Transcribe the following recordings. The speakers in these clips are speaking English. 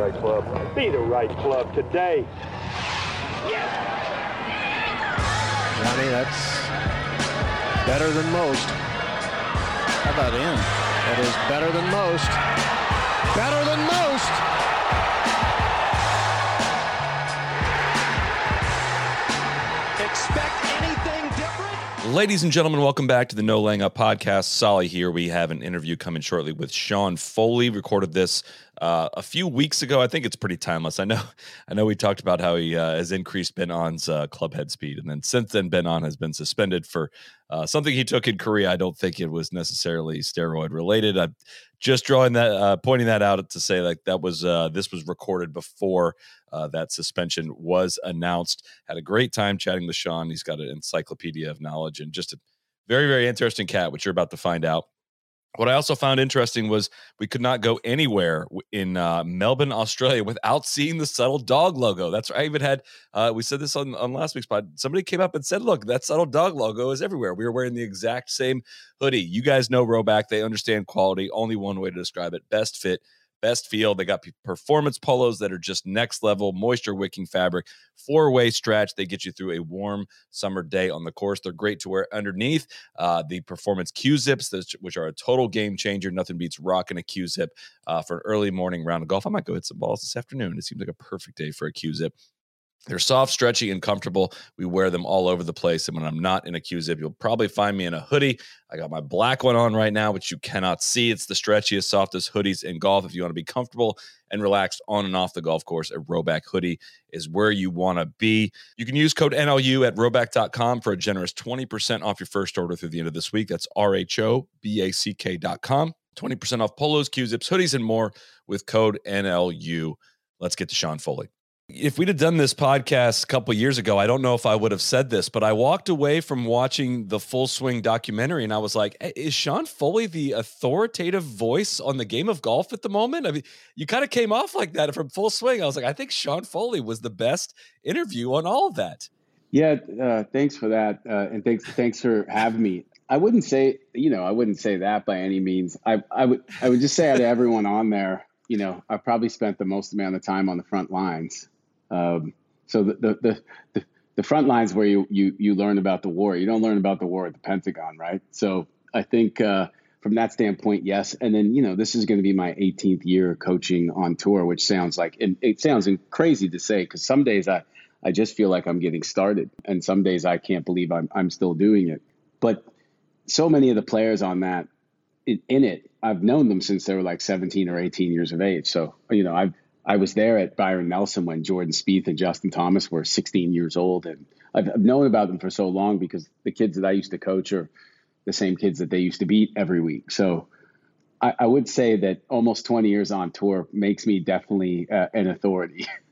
right club. Be the right club today. Johnny, that's better than most. How about in? That is better than most. Better than most. Ladies and gentlemen, welcome back to the No Laying Up podcast. Soly here. We have an interview coming shortly with Sean Foley. Recorded this uh, a few weeks ago. I think it's pretty timeless. I know. I know we talked about how he uh, has increased Ben An's uh, club head speed, and then since then Ben An has been suspended for uh, something he took in Korea. I don't think it was necessarily steroid related. I'm just drawing that, uh, pointing that out to say like that was uh, this was recorded before uh, that suspension was announced. Had a great time chatting with Sean. He's got an encyclopedia of knowledge and just a very very interesting cat, which you're about to find out. What I also found interesting was we could not go anywhere in uh, Melbourne, Australia, without seeing the subtle dog logo. That's right. I even had uh, we said this on, on last week's pod. Somebody came up and said, "Look, that subtle dog logo is everywhere." We were wearing the exact same hoodie. You guys know Rhoback; they understand quality. Only one way to describe it: best fit, best feel. They got performance polos that are just next level, moisture wicking fabric, four way stretch. They get you through a warm summer day on the course. They're great to wear underneath. Uh, the performance Q zips, which are a total game changer. Nothing beats rocking a Q zip uh, for an early morning round of golf. I might go hit some balls this afternoon. It seems like a perfect day for a Q zip. They're soft, stretchy, and comfortable. We wear them all over the place. And when I'm not in a Q zip, you'll probably find me in a hoodie. I got my black one on right now, which you cannot see. It's the stretchiest, softest hoodies in golf. If you want to be comfortable and relaxed on and off the golf course, a Rhoback hoodie is where you want to be. You can use code NLU at rhoback.com for a generous 20% off your first order through the end of this week. That's R H O B A C K.com. 20% off polos, Q zips, hoodies, and more with code NLU. Let's get to Sean Foley. If we'd have done this podcast a couple years ago, I don't know if I would have said this, but I walked away from watching the Full Swing documentary and I was like, "Eh, is Sean Foley the authoritative voice on the game of golf at the moment? I mean, you kind of came off like that from Full Swing. I was like, I think Sean Foley was the best interview on all of that. Yeah, uh, thanks for that, uh, and thanks thanks for having me. I wouldn't say, you know, I wouldn't say that by any means. I I would I would just say to everyone on there, you know, I probably spent the most amount of time on the front lines. Um, so the the, the the front lines where you you you learn about the war. You don't learn about the war at the Pentagon, right? So I think uh, from that standpoint, yes. And then you know, this is going to be my 18th year coaching on tour, which sounds like it, it sounds crazy to say because some days I I just feel like I'm getting started, and some days I can't believe I'm I'm still doing it. But so many of the players on that in, in it, I've known them since they were like 17 or 18 years of age. So you know, I've I was there at Byron Nelson when Jordan Spieth and Justin Thomas were 16 years old, and I've, known about them for so long because the kids that I used to coach are the same kids that they used to beat every week. So I, I would say that almost 20 years on tour makes me definitely uh, an authority.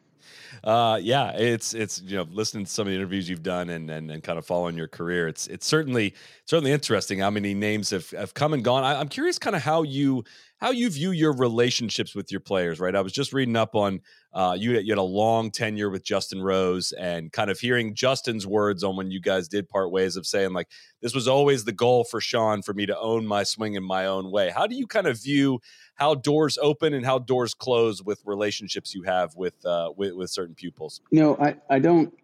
Uh, yeah, it's it's you know listening to some of the interviews you've done and and, and kind of following your career. It's it's certainly certainly interesting how many names have, have come and gone. I, I'm curious, kind of how you how you view your relationships with your players. Right, I was just reading up on uh, you. You had a long tenure with Justin Rose, and kind of hearing Justin's words on when you guys did part ways of saying like this was always the goal for Sean for me to own my swing in my own way. How do you kind of view how doors open and how doors close with relationships you have with uh, with, with certain pupils? You know, I, I don't.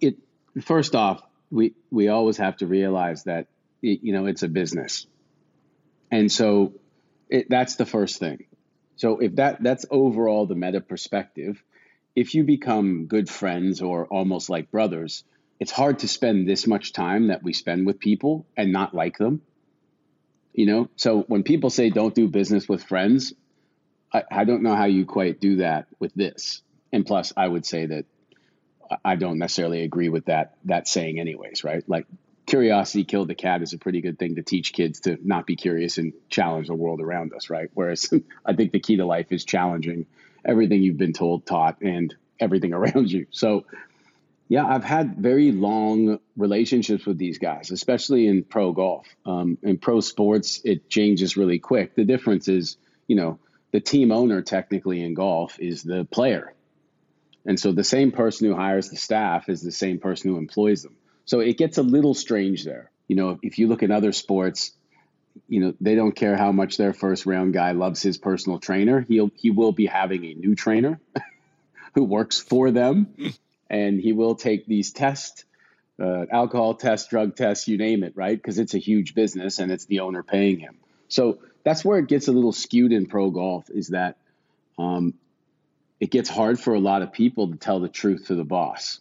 It first off, we we always have to realize that it, you know it's a business, and so it, that's the first thing. So if that that's overall the meta perspective, if you become good friends or almost like brothers, it's hard to spend this much time that we spend with people and not like them. You know, so when people say don't do business with friends, I, I don't know how you quite do that with this. And plus, I would say that I don't necessarily agree with that that saying, anyways. Right? Like curiosity killed the cat is a pretty good thing to teach kids to not be curious and challenge the world around us. Right? Whereas I think the key to life is challenging everything you've been told, taught, and everything around you. So yeah, I've had very long relationships with these guys, especially in pro golf. Um, in pro sports, it changes really quick. The difference is, you know, the team owner technically in golf is the player. And so the same person who hires the staff is the same person who employs them. So it gets a little strange there. You know, if you look at other sports, you know, they don't care how much their first round guy loves his personal trainer. He'll he will be having a new trainer who works for them, and he will take these tests, uh, alcohol tests, drug tests, you name it, right? Because it's a huge business and it's the owner paying him. So that's where it gets a little skewed in pro golf. Is that um, it gets hard for a lot of people to tell the truth to the boss.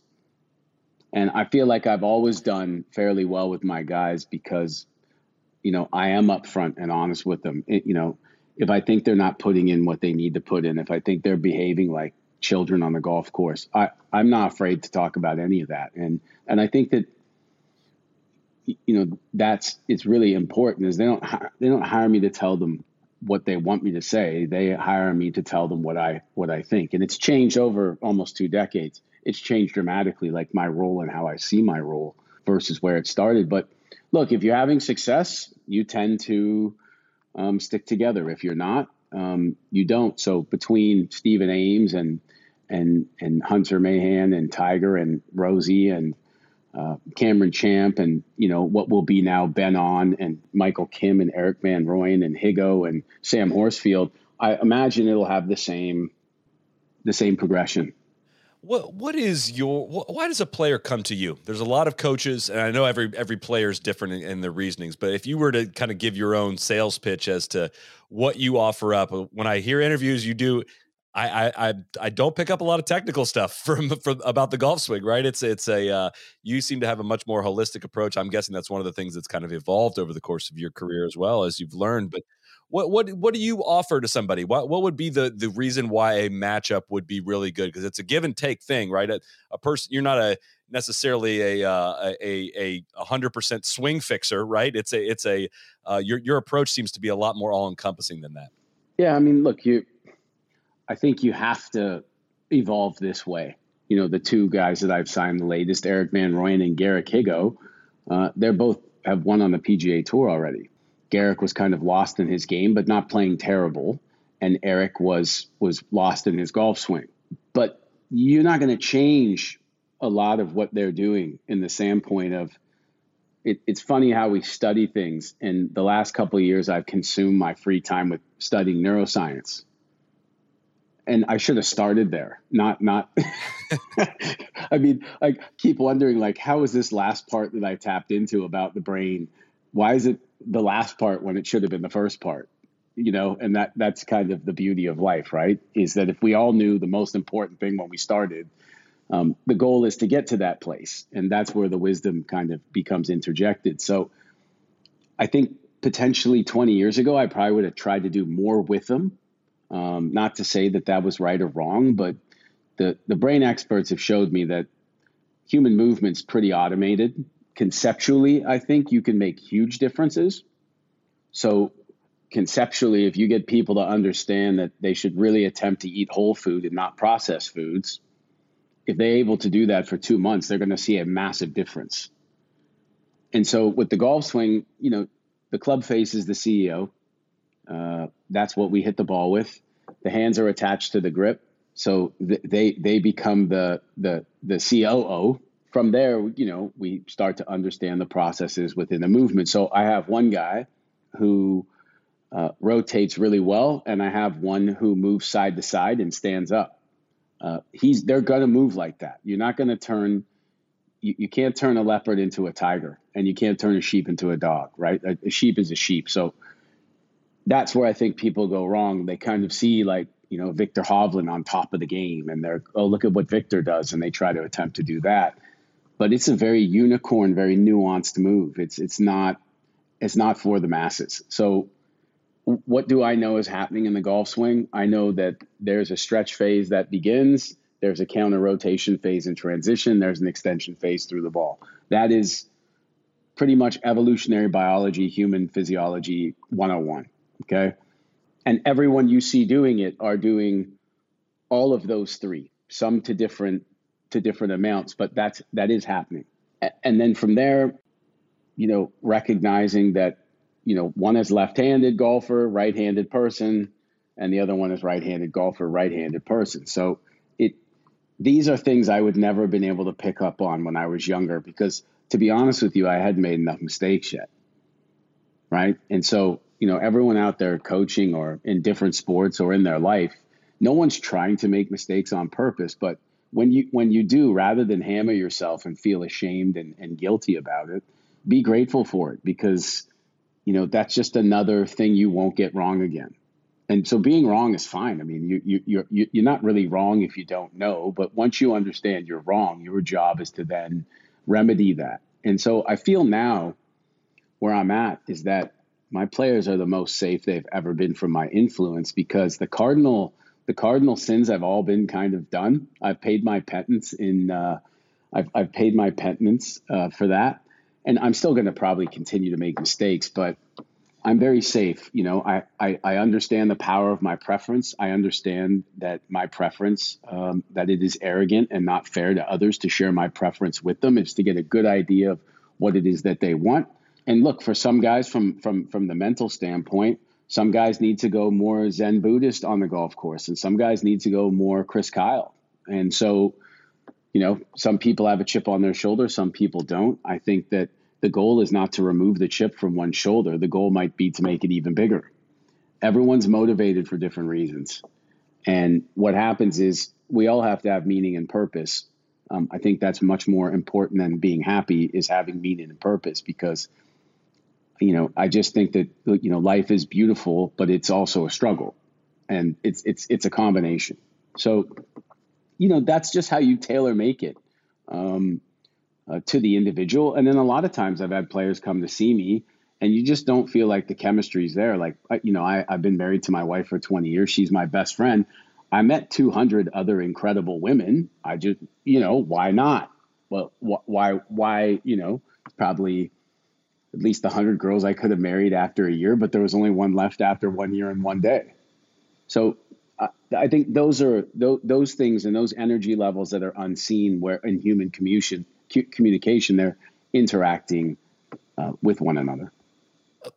And I feel like I've always done fairly well with my guys because, you know, I am upfront and honest with them. It, you know, if I think they're not putting in what they need to put in, if I think they're behaving like children on the golf course, I, I'm not afraid to talk about any of that. And and I think that you know that's it's really important is they don't they don't hire me to tell them what they want me to say. They hire me to tell them what I what I think. And it's changed over almost two decades. It's changed dramatically, like my role and how I see my role versus where it started. But look, if you're having success, you tend to um, stick together. If you're not, um, you don't. So between Stephen Ames and and and Hunter Mahan and Tiger and Rosie and uh, Cameron Champ and you know what will be now Ben An and Michael Kim and Erik Van Rooyen and Higgo and Sam Horsfield. I imagine it'll have the same the same progression. What what is your why does a player come to you? There's a lot of coaches, and I know every every player is different in, in their reasonings. But if you were to kind of give your own sales pitch as to what you offer up, when I hear interviews you do, I, I I don't pick up a lot of technical stuff from, from about the golf swing, right? It's it's a uh, you seem to have a much more holistic approach. I'm guessing that's one of the things that's kind of evolved over the course of your career as well as you've learned. But what what what do you offer to somebody? What what would be the the reason why a matchup would be really good? Because it's a give and take thing, right? A, a person you're not a necessarily a uh, a a hundred percent swing fixer, right? It's a it's a uh, your your approach seems to be a lot more all encompassing than that. Yeah, I mean, look, you I think you have to evolve this way. You know, the two guys that I've signed the latest, Erik Van Rooyen and Garrick Higgo, uh, they're both have won on the PGA Tour already. Garrick was kind of lost in his game, but not playing terrible, and Erik was was lost in his golf swing. But you're not going to change a lot of what they're doing in the standpoint of it, it's funny how we study things. In the last couple of years, I've consumed my free time with studying neuroscience and I should have started there. Not not. I mean, I keep wondering like, how is this last part that I tapped into about the brain? Why is it the last part when it should have been the first part? You know, and that that's kind of the beauty of life, right? Is that if we all knew the most important thing when we started, um, the goal is to get to that place, and that's where the wisdom kind of becomes interjected. So, I think potentially 20 years ago, I probably would have tried to do more with them um, not to say that that was right or wrong, but the, the brain experts have showed me that human movement's pretty automated. Conceptually, I think you can make huge differences. So, conceptually, if you get people to understand that they should really attempt to eat whole food and not processed foods, if they're able to do that for two months, they're going to see a massive difference. And so, with the golf swing, you know, the club face is the CEO. Uh, that's what we hit the ball with. The hands are attached to the grip, so th- they they become the the the COO. From there, you know, we start to understand the processes within the movement. So I have one guy who uh, rotates really well, and I have one who moves side to side and stands up. Uh, he's they're going to move like that. You're not going to turn. You, you can't turn a leopard into a tiger, and you can't turn a sheep into a dog, right? A, a sheep is a sheep. So that's where I think people go wrong. They kind of see like, you know, Viktor Hovland on top of the game and they're, oh, look at what Viktor does. And they try to attempt to do that. But it's a very unicorn, very nuanced move. It's, it's not, it's not for the masses. So what do I know is happening in the golf swing? I know that there's a stretch phase that begins. There's a counter rotation phase in transition. There's an extension phase through the ball. That is pretty much evolutionary biology, human physiology 101. Okay. And everyone you see doing it are doing all of those three, some to different to different amounts, but that's that is happening. And then from there, you know, recognizing that, you know, one is left-handed golfer, right-handed person, and the other one is right-handed golfer, right-handed person. So it these are things I would never have been able to pick up on when I was younger because to be honest with you, I hadn't made enough mistakes yet right? And so, you know, everyone out there coaching or in different sports or in their life, no one's trying to make mistakes on purpose, but when you when you do, rather than hammer yourself and feel ashamed and, and guilty about it, be grateful for it because you know that's just another thing you won't get wrong again. And so being wrong is fine. I mean, you you you're you're not really wrong if you don't know, but once you understand you're wrong, your job is to then remedy that. And so I feel now where I'm at is that my players are the most safe they've ever been from my influence because the cardinal the cardinal sins have all been kind of done. I've paid my penance in uh, I've I've paid my penance uh, for that, and I'm still going to probably continue to make mistakes, but I'm very safe. You know, I, I, I understand the power of my preference. I understand that my preference, um, that it is arrogant and not fair to others to share my preference with them. It's to get a good idea of what it is that they want. And look, for some guys from from from the mental standpoint, some guys need to go more Zen Buddhist on the golf course, and some guys need to go more Chris Kyle. And so, you know, some people have a chip on their shoulder, some people don't. I think that the goal is not to remove the chip from one shoulder. The goal might be to make it even bigger. Everyone's motivated for different reasons. And what happens is we all have to have meaning and purpose. Um, I think that's much more important than being happy is having meaning and purpose because – you know, I just think that you know life is beautiful, but it's also a struggle, and it's it's it's a combination. So, you know, that's just how you tailor make it um, uh, to the individual. And then a lot of times I've had players come to see me, and you just don't feel like the chemistry is there. Like you know, I, I've been married to my wife for 20 years; she's my best friend. I met 200 other incredible women. I just, you know, why not? Well, wh- why, why, you know, probably at least 100 girls I could have married after a year, but there was only one left after one year and one day. So I think those are those, those things and those energy levels that are unseen where in human communication, communication they're interacting uh, with one another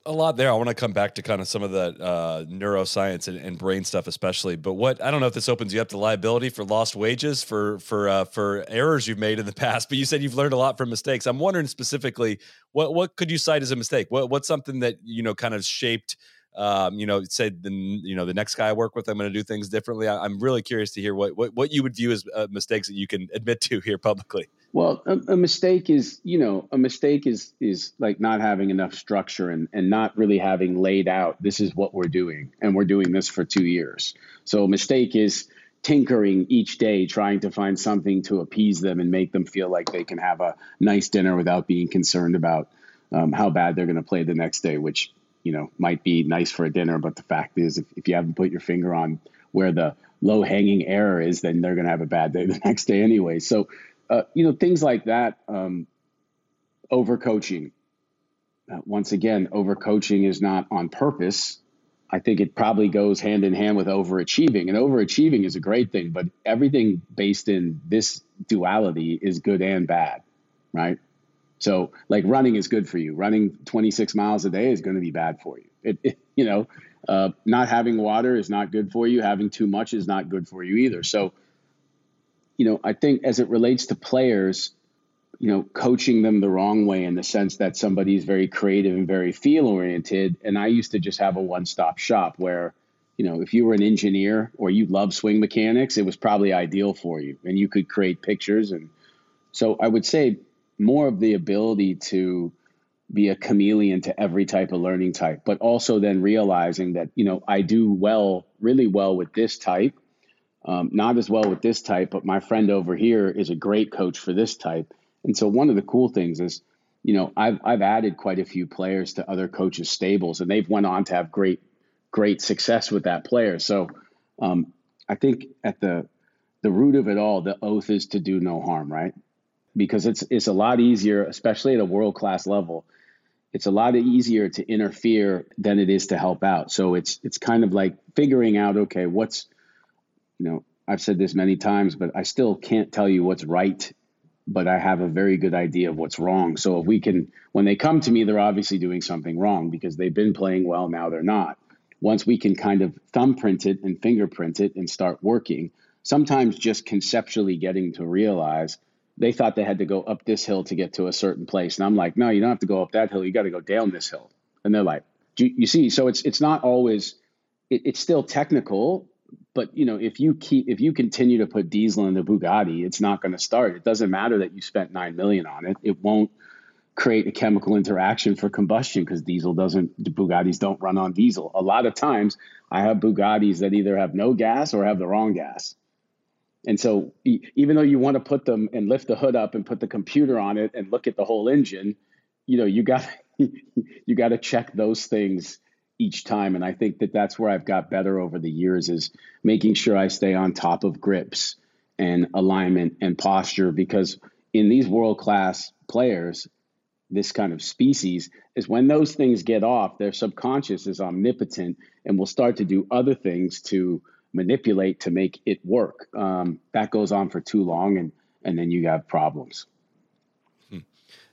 a lot there. I want to come back to kind of some of the uh, neuroscience and, and, brain stuff, especially. But what I don't know if this opens you up to liability for lost wages for for uh, for errors you've made in the past. But you said you've learned a lot from mistakes. I'm wondering specifically what what could you cite as a mistake? What what's something that you know kind of shaped um, you know, say the you know the next guy I work with, I'm going to do things differently. I, am really curious to hear what, what what you would view as uh, mistakes that you can admit to here publicly. Well, a, a, mistake is you know a mistake is is like not having enough structure and and not really having laid out this is what we're doing and we're doing this for two years. So a mistake is tinkering each day trying to find something to appease them and make them feel like they can have a nice dinner without being concerned about um, how bad they're going to play the next day, which you know might be nice for a dinner, but the fact is, if, if you haven't put your finger on where the low hanging error is, then they're going to have a bad day the next day anyway. So, uh, you know, things like that. Um, overcoaching. Uh, once again, overcoaching is not on purpose. I think it probably goes hand in hand with overachieving. And overachieving is a great thing, but everything based in this duality is good and bad, right? So, like running is good for you. Running 26 miles a day is going to be bad for you. It, it you know, uh, not having water is not good for you. Having too much is not good for you either. So, you know, I think as it relates to players, you know, coaching them the wrong way in the sense that somebody is very creative and very feel oriented. And I used to just have a one stop shop where, you know, if you were an engineer or you love swing mechanics, it was probably ideal for you and you could create pictures. And so I would say more of the ability to be a chameleon to every type of learning type, but also then realizing that, you know, I do well, really well with this type, um, not as well with this type, but my friend over here is a great coach for this type. And so one of the cool things is, you know, I've, I've added quite a few players to other coaches' stables, and they've went on to have great, great success with that player. So um, I think at the the root of it all, the oath is to do no harm, right? because it's it's a lot easier, especially at a world class level. It's a lot easier to interfere than it is to help out. So it's it's kind of like figuring out okay, what's you know, I've said this many times, but I still can't tell you what's right, but I have a very good idea of what's wrong. So if we can when they come to me, they're obviously doing something wrong because they've been playing well, now they're not. Once we can kind of thumbprint it and fingerprint it and start working, sometimes just conceptually getting to realize they thought they had to go up this hill to get to a certain place. And I'm like, no, you don't have to go up that hill. You got to go down this hill. And they're like, you, you see, so it's it's not always it, it's still technical, but you know, if you keep if you continue to put diesel in the Bugatti, it's not going to start. It doesn't matter that you spent nine million on it; it won't create a chemical interaction for combustion because diesel doesn't. The Bugattis don't run on diesel. A lot of times, I have Bugattis that either have no gas or have the wrong gas. And so, even though you want to put them and lift the hood up and put the computer on it and look at the whole engine, you know, you got you got to check those things each time. And I think that that's where I've got better over the years is making sure I stay on top of grips and alignment and posture because in these world class players, this kind of species is when those things get off, their subconscious is omnipotent and will start to do other things to manipulate to make it work. Um, that goes on for too long, and and then you have problems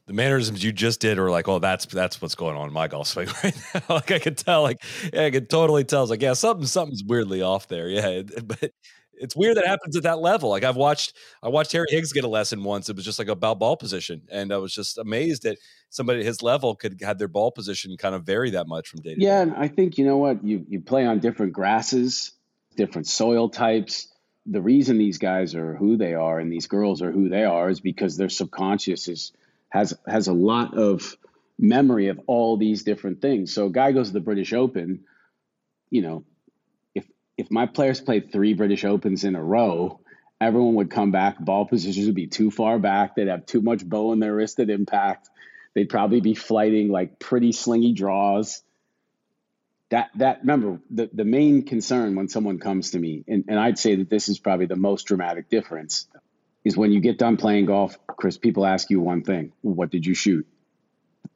the mannerisms you just did are like, oh, that's that's what's going on in my golf swing right now. like I could tell, like yeah, I could totally tell. It's like, yeah, something something's weirdly off there. Yeah, but it's weird that happens at that level. Like I've watched, I watched Harry Higgs get a lesson once. It was just like about ball position, and I was just amazed that somebody at his level could have their ball position kind of vary that much from day to yeah, day. Yeah, and I think you know what you you play on different grasses, different soil types. The reason these guys are who they are and these girls are who they are is because their subconscious is has has a lot of memory of all these different things. So a guy goes to the British Open, you know, if if my players played three British Opens in a row, everyone would come back, ball positions would be too far back, they'd have too much bow in their wrist at impact. They'd probably be flighting like pretty slingy draws. That that remember the, the main concern when someone comes to me, and, and I'd say that this is probably the most dramatic difference is when you get done playing golf, Chris, people ask you one thing what did you shoot?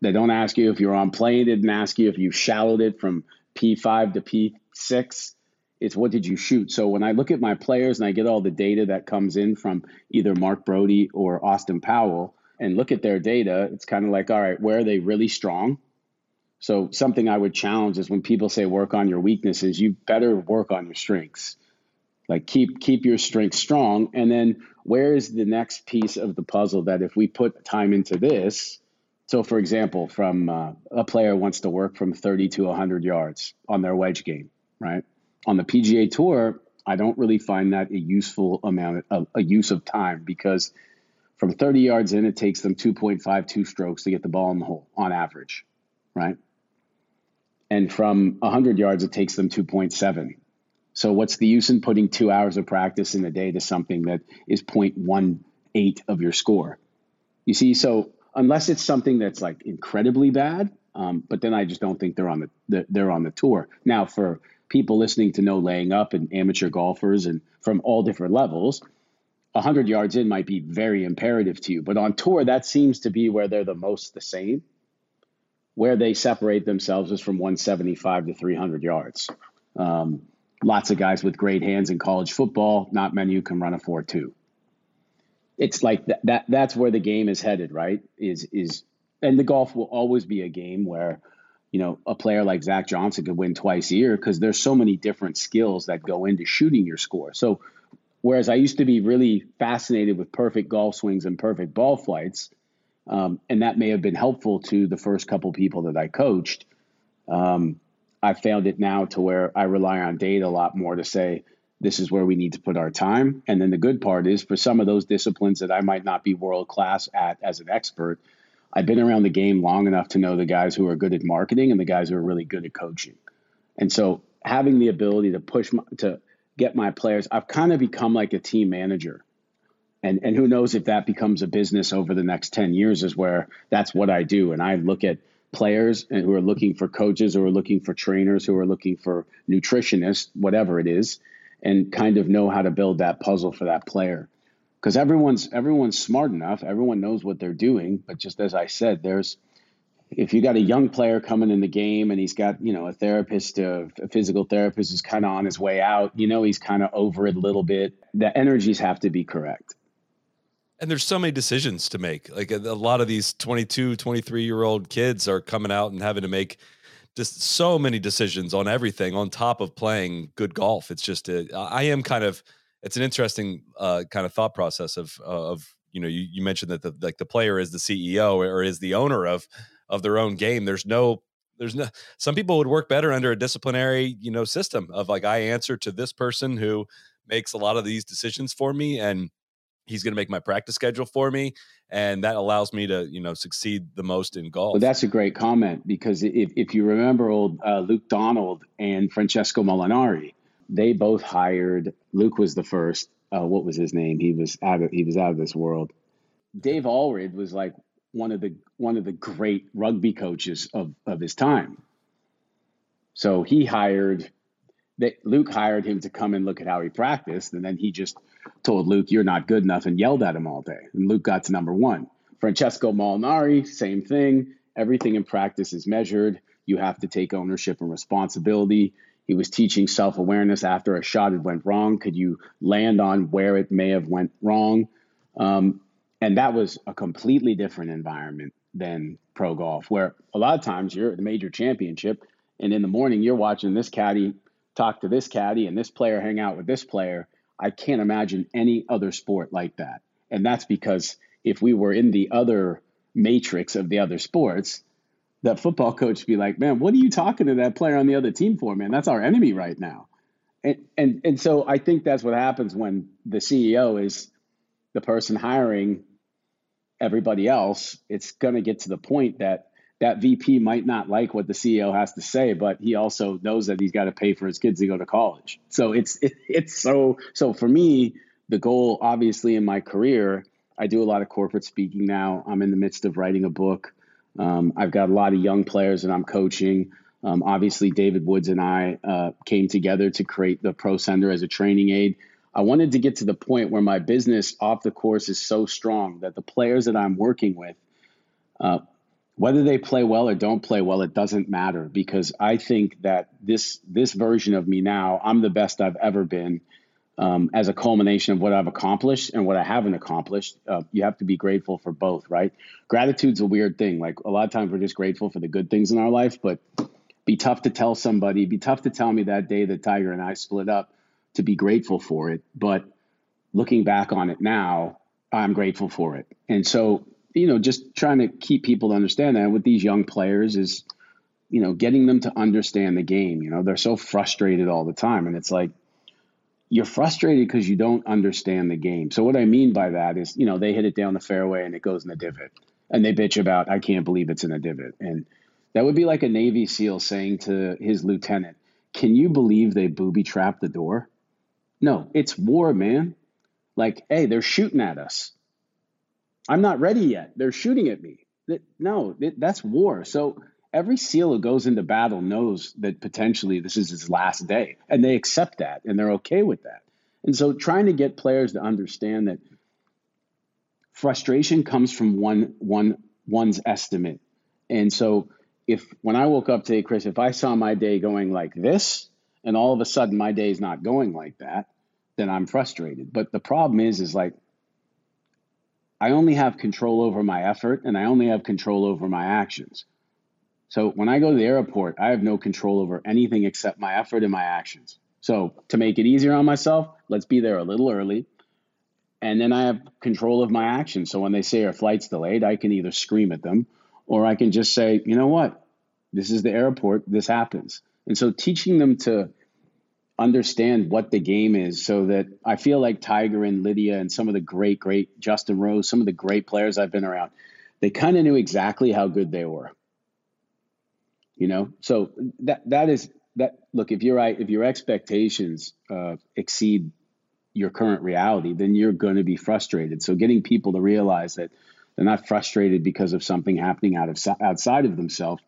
They don't ask you if you're on plane, they didn't ask you if you shallowed it from P5 to P6. It's what did you shoot? So when I look at my players and I get all the data that comes in from either Mark Broadie or Austin Powell and look at their data, it's kind of like, all right, where are they really strong? So something I would challenge is when people say work on your weaknesses, you better work on your strengths. Like keep keep your strength strong, and then where is the next piece of the puzzle that if we put time into this? So, for example, from uh, a player wants to work from 30 to 100 yards on their wedge game, right? On the PGA Tour, I don't really find that a useful amount of a use of time because from 30 yards in, it takes them 2.52 strokes to get the ball in the hole on average, right? And from 100 yards, it takes them 2.7. So what's the use in putting two hours of practice in a day to something that is 0.18 of your score? You see, so unless it's something that's like incredibly bad, um, but then I just don't think they're on the, the they're on the tour. Now, for people listening to no laying up and amateur golfers and from all different levels, 100 yards in might be very imperative to you. But on tour, that seems to be where they're the most the same. Where they separate themselves is from 175 to 300 yards. Um, lots of guys with great hands in college football, not many who can run a 4 2. It's like that, that that's where the game is headed, right? Is is and the golf will always be a game where, you know, a player like Zach Johnson could win twice a year because there's so many different skills that go into shooting your score. So whereas I used to be really fascinated with perfect golf swings and perfect ball flights, um, and that may have been helpful to the first couple people that I coached. Um, I found it now to where I rely on data a lot more to say this is where we need to put our time. And then the good part is for some of those disciplines that I might not be world class at as an expert, I've been around the game long enough to know the guys who are good at marketing and the guys who are really good at coaching. And so having the ability to push my, to get my players, I've kind of become like a team manager. And and who knows if that becomes a business over the next 10 years is where that's what I do and I look at players and who are looking for coaches who are looking for trainers who are looking for nutritionists whatever it is and kind of know how to build that puzzle for that player. Because everyone's everyone's smart enough. Everyone knows what they're doing. But just as i said there's if you got a young player coming in the game and he's got you know a therapist a, a physical therapist is kind of on his way out you know he's kind of over it a little bit. The energies have to be correct and there's so many decisions to make. Like a, a, lot of these 22 23 year old kids are coming out and having to make just so many decisions on everything on top of playing good golf. It's just a, I am kind of it's an interesting uh, kind of thought process of of you know you, you mentioned that the like the player is the ceo or is the owner of of their own game. There's no there's no some people would work better under a disciplinary you know system of like i answer to this person who makes a lot of these decisions for me and he's going to make my practice schedule for me and that allows me to you know succeed the most in golf. well that's a great comment because if, if you remember old uh, luke donald and francesco molinari they both hired luke was the first uh, what was his name? He was out of he was out of this world. Dave Alred was like one of the one of the great rugby coaches of of his time. So he hired that Luke hired him to come and look at how he practiced, and then he just told Luke, "You're not good enough," and yelled at him all day. And Luke got to number one. Francesco Molinari, same thing. Everything in practice is measured. You have to take ownership and responsibility. He was teaching self awareness after a shot had went wrong. Could you land on where it may have went wrong? Um, and that was a completely different environment than pro golf, where a lot of times you're at the major championship, and in the morning you're watching this caddy talk to this caddy and this player hang out with this player. I can't imagine any other sport like that. And that's because if we were in the other matrix of the other sports, that football coach would be like, man, what are you talking to that player on the other team for, man? That's our enemy right now. And, and, and so I think that's what happens when the CEO is the person hiring everybody else, it's going to get to the point that that VP might not like what the CEO has to say, but he also knows that he's got to pay for his kids to go to college. So it's it, it's so so for me, the goal obviously in my career, I do a lot of corporate speaking now. I'm in the midst of writing a book. Um, I've got a lot of young players that I'm coaching. Um, obviously, David Woods and I uh, came together to create the Pro Sender as a training aid. I wanted to get to the point where my business off the course is so strong that the players that I'm working with, uh, whether they play well or don't play well, it doesn't matter because I think that this this version of me now, I'm the best I've ever been. Um, as a culmination of what I've accomplished and what I haven't accomplished, uh, you have to be grateful for both, right? Gratitude's a weird thing. Like a lot of times we're just grateful for the good things in our life, but be tough to tell somebody, be tough to tell me that day that Tiger and I split up to be grateful for it. But looking back on it now, I'm grateful for it. And so, you know, just trying to keep people to understand that with these young players is, you know, getting them to understand the game. You know, they're so frustrated all the time. And it's like, you're frustrated because you don't understand the game. So what I mean by that is, you know, they hit it down the fairway and it goes in the divot. And they bitch about, I can't believe it's in a divot. And that would be like a Navy SEAL saying to his lieutenant, Can you believe they booby trapped the door? No, it's war, man. Like, hey, they're shooting at us. I'm not ready yet. They're shooting at me. No, that's war. So every SEAL who goes into battle knows that potentially this is his last day, and they accept that and they're okay with that. And so trying to get players to understand that frustration comes from one one one's estimate. And so if when I woke up today, Chris, if I saw my day going like this, and all of a sudden my day is not going like that, then I'm frustrated. But the problem is, is like I only have control over my effort and I only have control over my actions. So when I go to the airport, I have no control over anything except my effort and my actions. So to make it easier on myself, let's be there a little early. And then I have control of my actions. So when they say our flight's delayed, I can either scream at them or I can just say, you know what? This is the airport. This happens. And so teaching them to understand what the game is so that I feel like Tiger and Lydia and some of the great, great Justin Rose, some of the great players I've been around, they kind of knew exactly how good they were. You know, so that that is that. Look, if right, if your expectations uh, exceed your current reality, then you're going to be frustrated. So getting people to realize that they're not frustrated because of something happening out of outside of themselves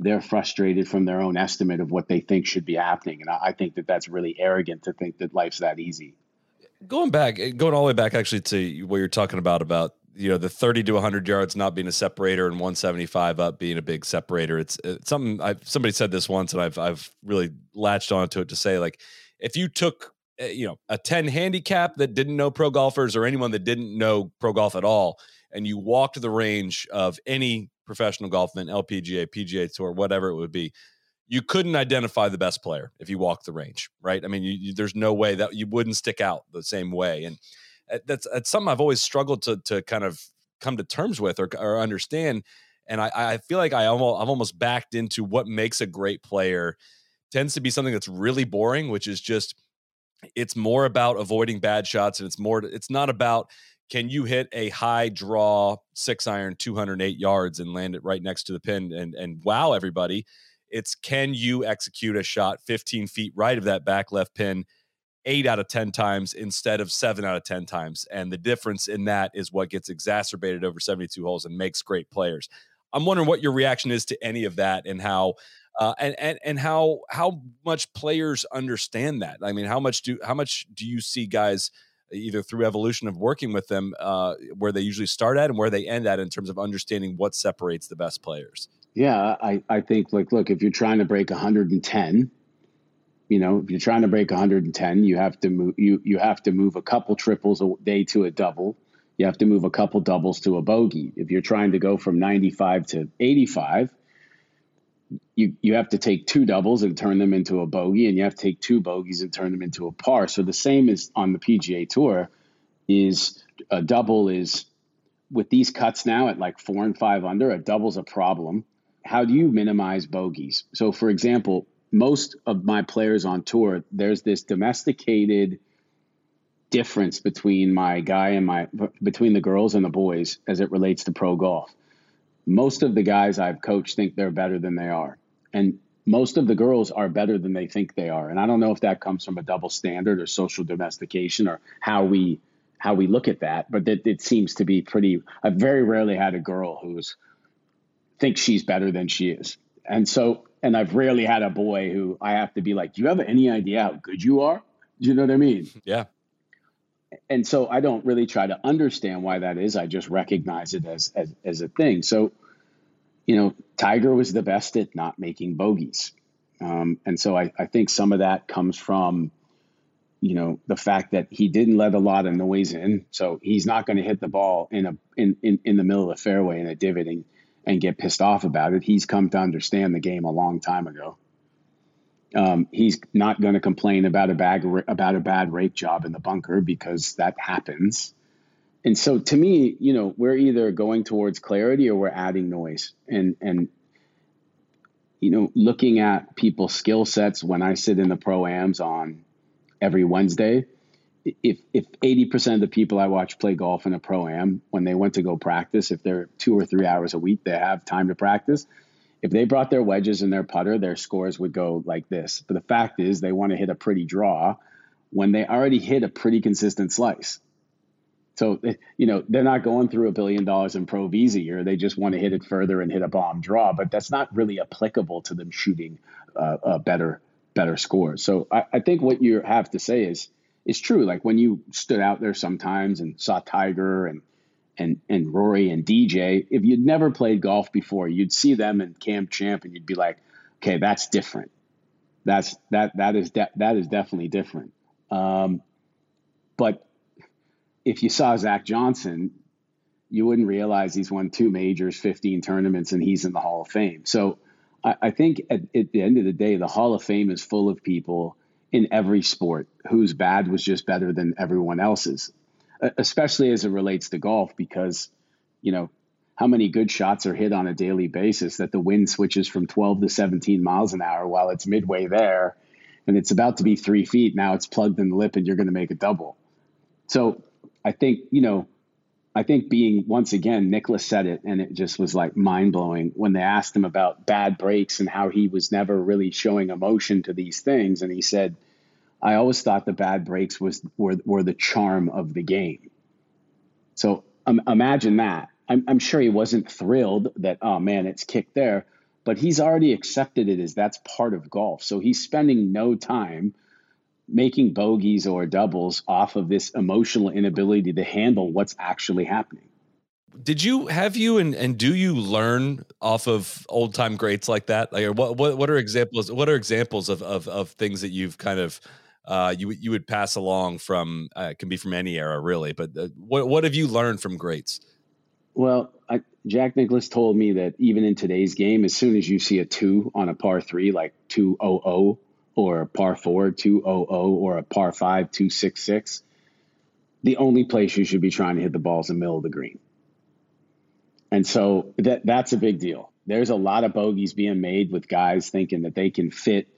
they're frustrated from their own estimate of what they think should be happening. And I, I think that that's really arrogant to think that life's that easy. Going back, eh, going all the way back actually to what you're talking about, about you know the 30 to 100 yards not being a separator and 175 up being a big separator it's, it's something i somebody said this once and i've i've really latched onto it to say like if you took eh, you know a 10 handicap that didn't know pro golfers or anyone that didn't know pro golf at all and you walked the range of any professional golf event, LPGA, PGA Tour, whatever it would be, you couldn't identify the best player if you walked the range, right? I mean, you, you, there's no way that you wouldn't stick out the same way, and uh, that's, that's something I've always struggled to to kind of come to terms with or, or understand. and I, I feel like I almost I've almost backed into what makes a great player tends to be something that's really boring, which is just it's more about avoiding bad shots and it's more it's not about can you hit a high draw six iron 208 yards and land it right next to the pin and and wow everybody it's can you execute a shot 15 feet right of that back left pin eight out of 10 times instead of seven out of 10 times. And the difference in that is what gets exacerbated over 72 holes and makes great players. I'm wondering what your reaction is to any of that and how. Uh, and and and how how much players understand that? I mean, how much do how much do you see guys either through evolution of working with them, uh, where they usually start at and where they end at in terms of understanding what separates the best players? Yeah, I, I think like look, if you're trying to break 110, you know, if you're trying to break 110, you have to move you you have to move a couple triples a day to a double. You have to move a couple doubles to a bogey. If you're trying to go from 95 to 85, you you have to take two doubles and turn them into a bogey, and you have to take two bogeys and turn them into a par. So the same is on the PGA Tour. Is a double is with these cuts now at like four and five under, a double's a problem. How do you minimize bogeys? So, for example, most of my players on tour, there's this domesticated difference between my guy and my between the girls and the boys as it relates to pro golf. Most of the guys I've coached think they're better than they are. And most of the girls are better than they think they are. And I don't know if that comes from a double standard or social domestication or how we how we look at that, but it, it seems to be pretty I've very rarely had a girl who's thinks she's better than she is. And so and I've rarely had a boy who I have to be like, "Do you have any idea how good you are?" Do you know what I mean? Yeah. And so I don't really try to understand why that is. I just recognize it as as, as a thing. So, you know, Tiger was the best at not making bogeys, um, and so I, I think some of that comes from, you know, the fact that he didn't let a lot of noise in. So he's not going to hit the ball in a in, in in the middle of the fairway in a divot and and get pissed off about it. He's come to understand the game a long time ago. Um, he's not going to complain about a bag about a bad rake job in the bunker because that happens. And so, to me, you know, we're either going towards clarity or we're adding noise. And and you know, looking at people's skill sets when I sit in the pro ams on every Wednesday, if if eighty percent of the people I watch play golf in a pro am, when they went to go practice, if they're two or three hours a week, they have time to practice. If they brought their wedges and their putter, their scores would go like this. But the fact is, they want to hit a pretty draw when they already hit a pretty consistent slice. So eh, you know they're not going through a billion dollars in pro a year. They just want to hit it further and hit a bomb draw. But that's not really applicable to them shooting uh, a better better scores. So I, I think what you have to say is is true. Like when you stood out there sometimes and saw Tiger and and and Rory and DJ, if you'd never played golf before, you'd see them in Cam Champ and you'd be like, okay, that's different. That's that that is de- that is definitely different. Um, but if you saw Zach Johnson, you wouldn't realize he's won two majors, 15 tournaments, and he's in the Hall of Fame. So I, I think at, at the end of the day, the Hall of Fame is full of people in every sport whose bad was just better than everyone else's, especially as it relates to golf, because, you know, how many good shots are hit on a daily basis that the wind switches from 12 to 17 miles an hour while it's midway there and it's about to be three feet. Now it's plugged in the lip and you're going to make a double. So I think, you know, I think being once again, Nicklaus said it, and it just was like mind blowing when they asked him about bad breaks and how he was never really showing emotion to these things. And he said, I always thought the bad breaks was were, were the charm of the game. So um, imagine that. I'm, I'm sure he wasn't thrilled that, oh man, it's kicked there, but he's already accepted it as that's part of golf. So he's spending no time making bogeys or doubles off of this emotional inability to handle what's actually happening. Did you have you and, and do you learn off of old time greats like that? Like what, what what are examples what are examples of of, of things that you've kind of uh, you you would pass along from uh, can be from any era really, but uh, what what have you learned from greats? Well, I, Jack Nicklaus told me that even in today's game, as soon as you see a two on a par three, like two oh oh, or a par four, 200, or a par five, 266, the only place you should be trying to hit the ball is the middle of the green. And so that that's a big deal. There's a lot of bogeys being made with guys thinking that they can fit,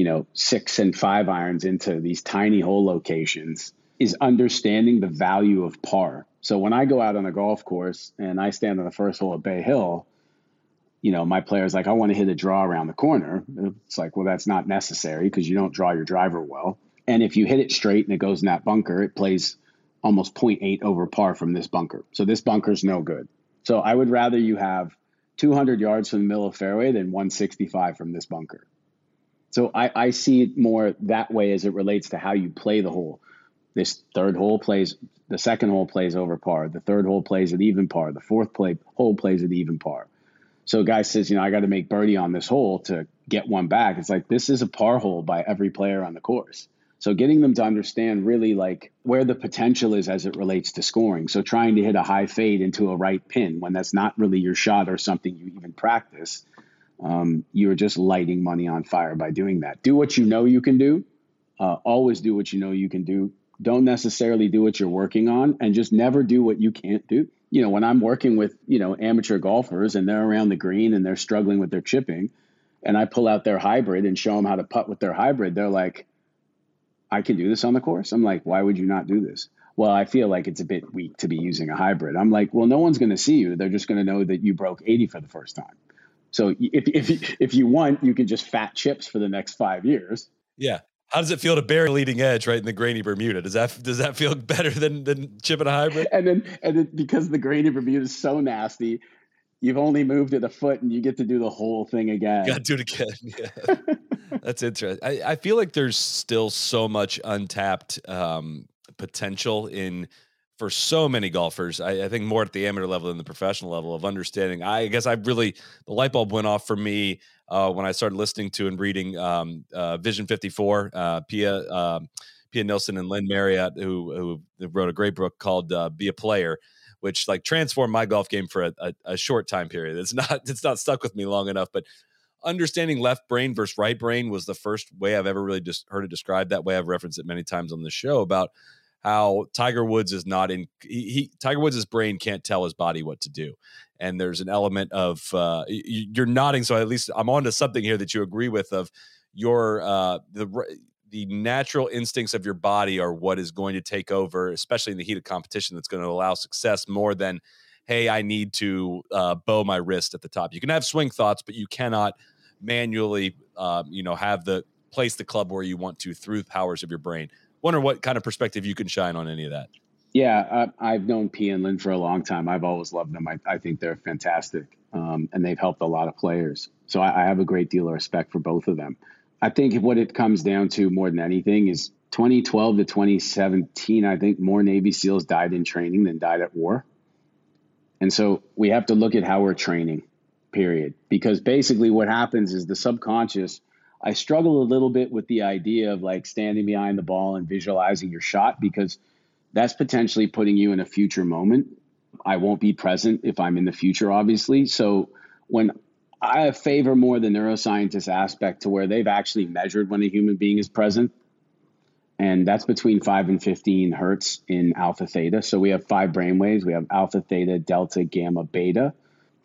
you know, six and five irons into these tiny hole locations is understanding the value of par. So when I go out on a golf course and I stand on the first hole at Bay Hill, you know, my player's like, I want to hit a draw around the corner. It's like, well, that's not necessary because you don't draw your driver well. And if you hit it straight and it goes in that bunker, it plays almost 0.8 over par from this bunker. So this bunker's no good. So I would rather you have 200 yards from the middle of fairway than 165 from this bunker. So I, I see it more that way as it relates to how you play the hole. This third hole plays, the second hole plays over par. The third hole plays at even par. The fourth play, hole plays at even par. So a guy says, you know, I got to make birdie on this hole to get one back. It's like this is a par hole by every player on the course. So getting them to understand really like where the potential is as it relates to scoring. So trying to hit a high fade into a right pin when that's not really your shot or something you even practice, um, you're just lighting money on fire by doing that. Do what you know you can do. Uh, always do what you know you can do. Don't necessarily do what you're working on, and just never do what you can't do. You know, when I'm working with you know amateur golfers and they're around the green and they're struggling with their chipping, and I pull out their hybrid and show them how to putt with their hybrid, they're like, I can do this on the course. I'm like, why would you not do this? Well, I feel like it's a bit weak to be using a hybrid. I'm like, well, no one's going to see you. They're just going to know that you broke 80 for the first time. So if, if, if you want, you can just fat chips for the next five years. Yeah. How does it feel to bury leading edge right in the grainy Bermuda? Does that does that feel better than than chipping a hybrid? And then and then because the grainy Bermuda is so nasty, you've only moved it a foot and you get to do the whole thing again. Got to do it again. Yeah. That's interesting. I, I, feel like there's still so much untapped um, potential in for so many golfers. I, I, think more at the amateur level than the professional level of understanding. I guess I really the light bulb went off for me uh, when I started listening to and reading um, uh, Vision 54. Uh, Pia um, Pia Nilsson and Lynn Marriott, who who wrote a great book called uh, "Be a Player." Which like transformed my golf game for a, a, a short time period. It's not it's not stuck with me long enough, but understanding left brain versus right brain was the first way I've ever really just heard it described that way. I've referenced it many times on the show about how Tiger Woods is not in he, he Tiger Woods' brain can't tell his body what to do. And there's an element of uh, you're nodding, so at least I'm on to something here that you agree with of your uh, the the natural instincts of your body are what is going to take over, especially in the heat of competition. That's going to allow success more than hey, I need to uh, bow my wrist at the top. You can have swing thoughts, but you cannot manually, um, you know, have the place the club where you want to through the powers of your brain. Wonder what kind of perspective you can shine on any of that. Yeah, I, have known P and Lynn for a long time. I've always loved them. I, I think they're fantastic, um, and they've helped a lot of players. So I, I have a great deal of respect for both of them. I think what it comes down to more than anything is 2012 to 2017. I think more Navy SEALs died in training than died at war. And so we have to look at how we're training, period. Because basically what happens is the subconscious, I struggle a little bit with the idea of like standing behind the ball and visualizing your shot because that's potentially putting you in a future moment. I won't be present if I'm in the future, obviously. So when I favor more the neuroscientist aspect to where they've actually measured when a human being is present and that's between 5 and 15 hertz in alpha theta. So we have five brain waves. We have alpha, theta, delta, gamma, beta.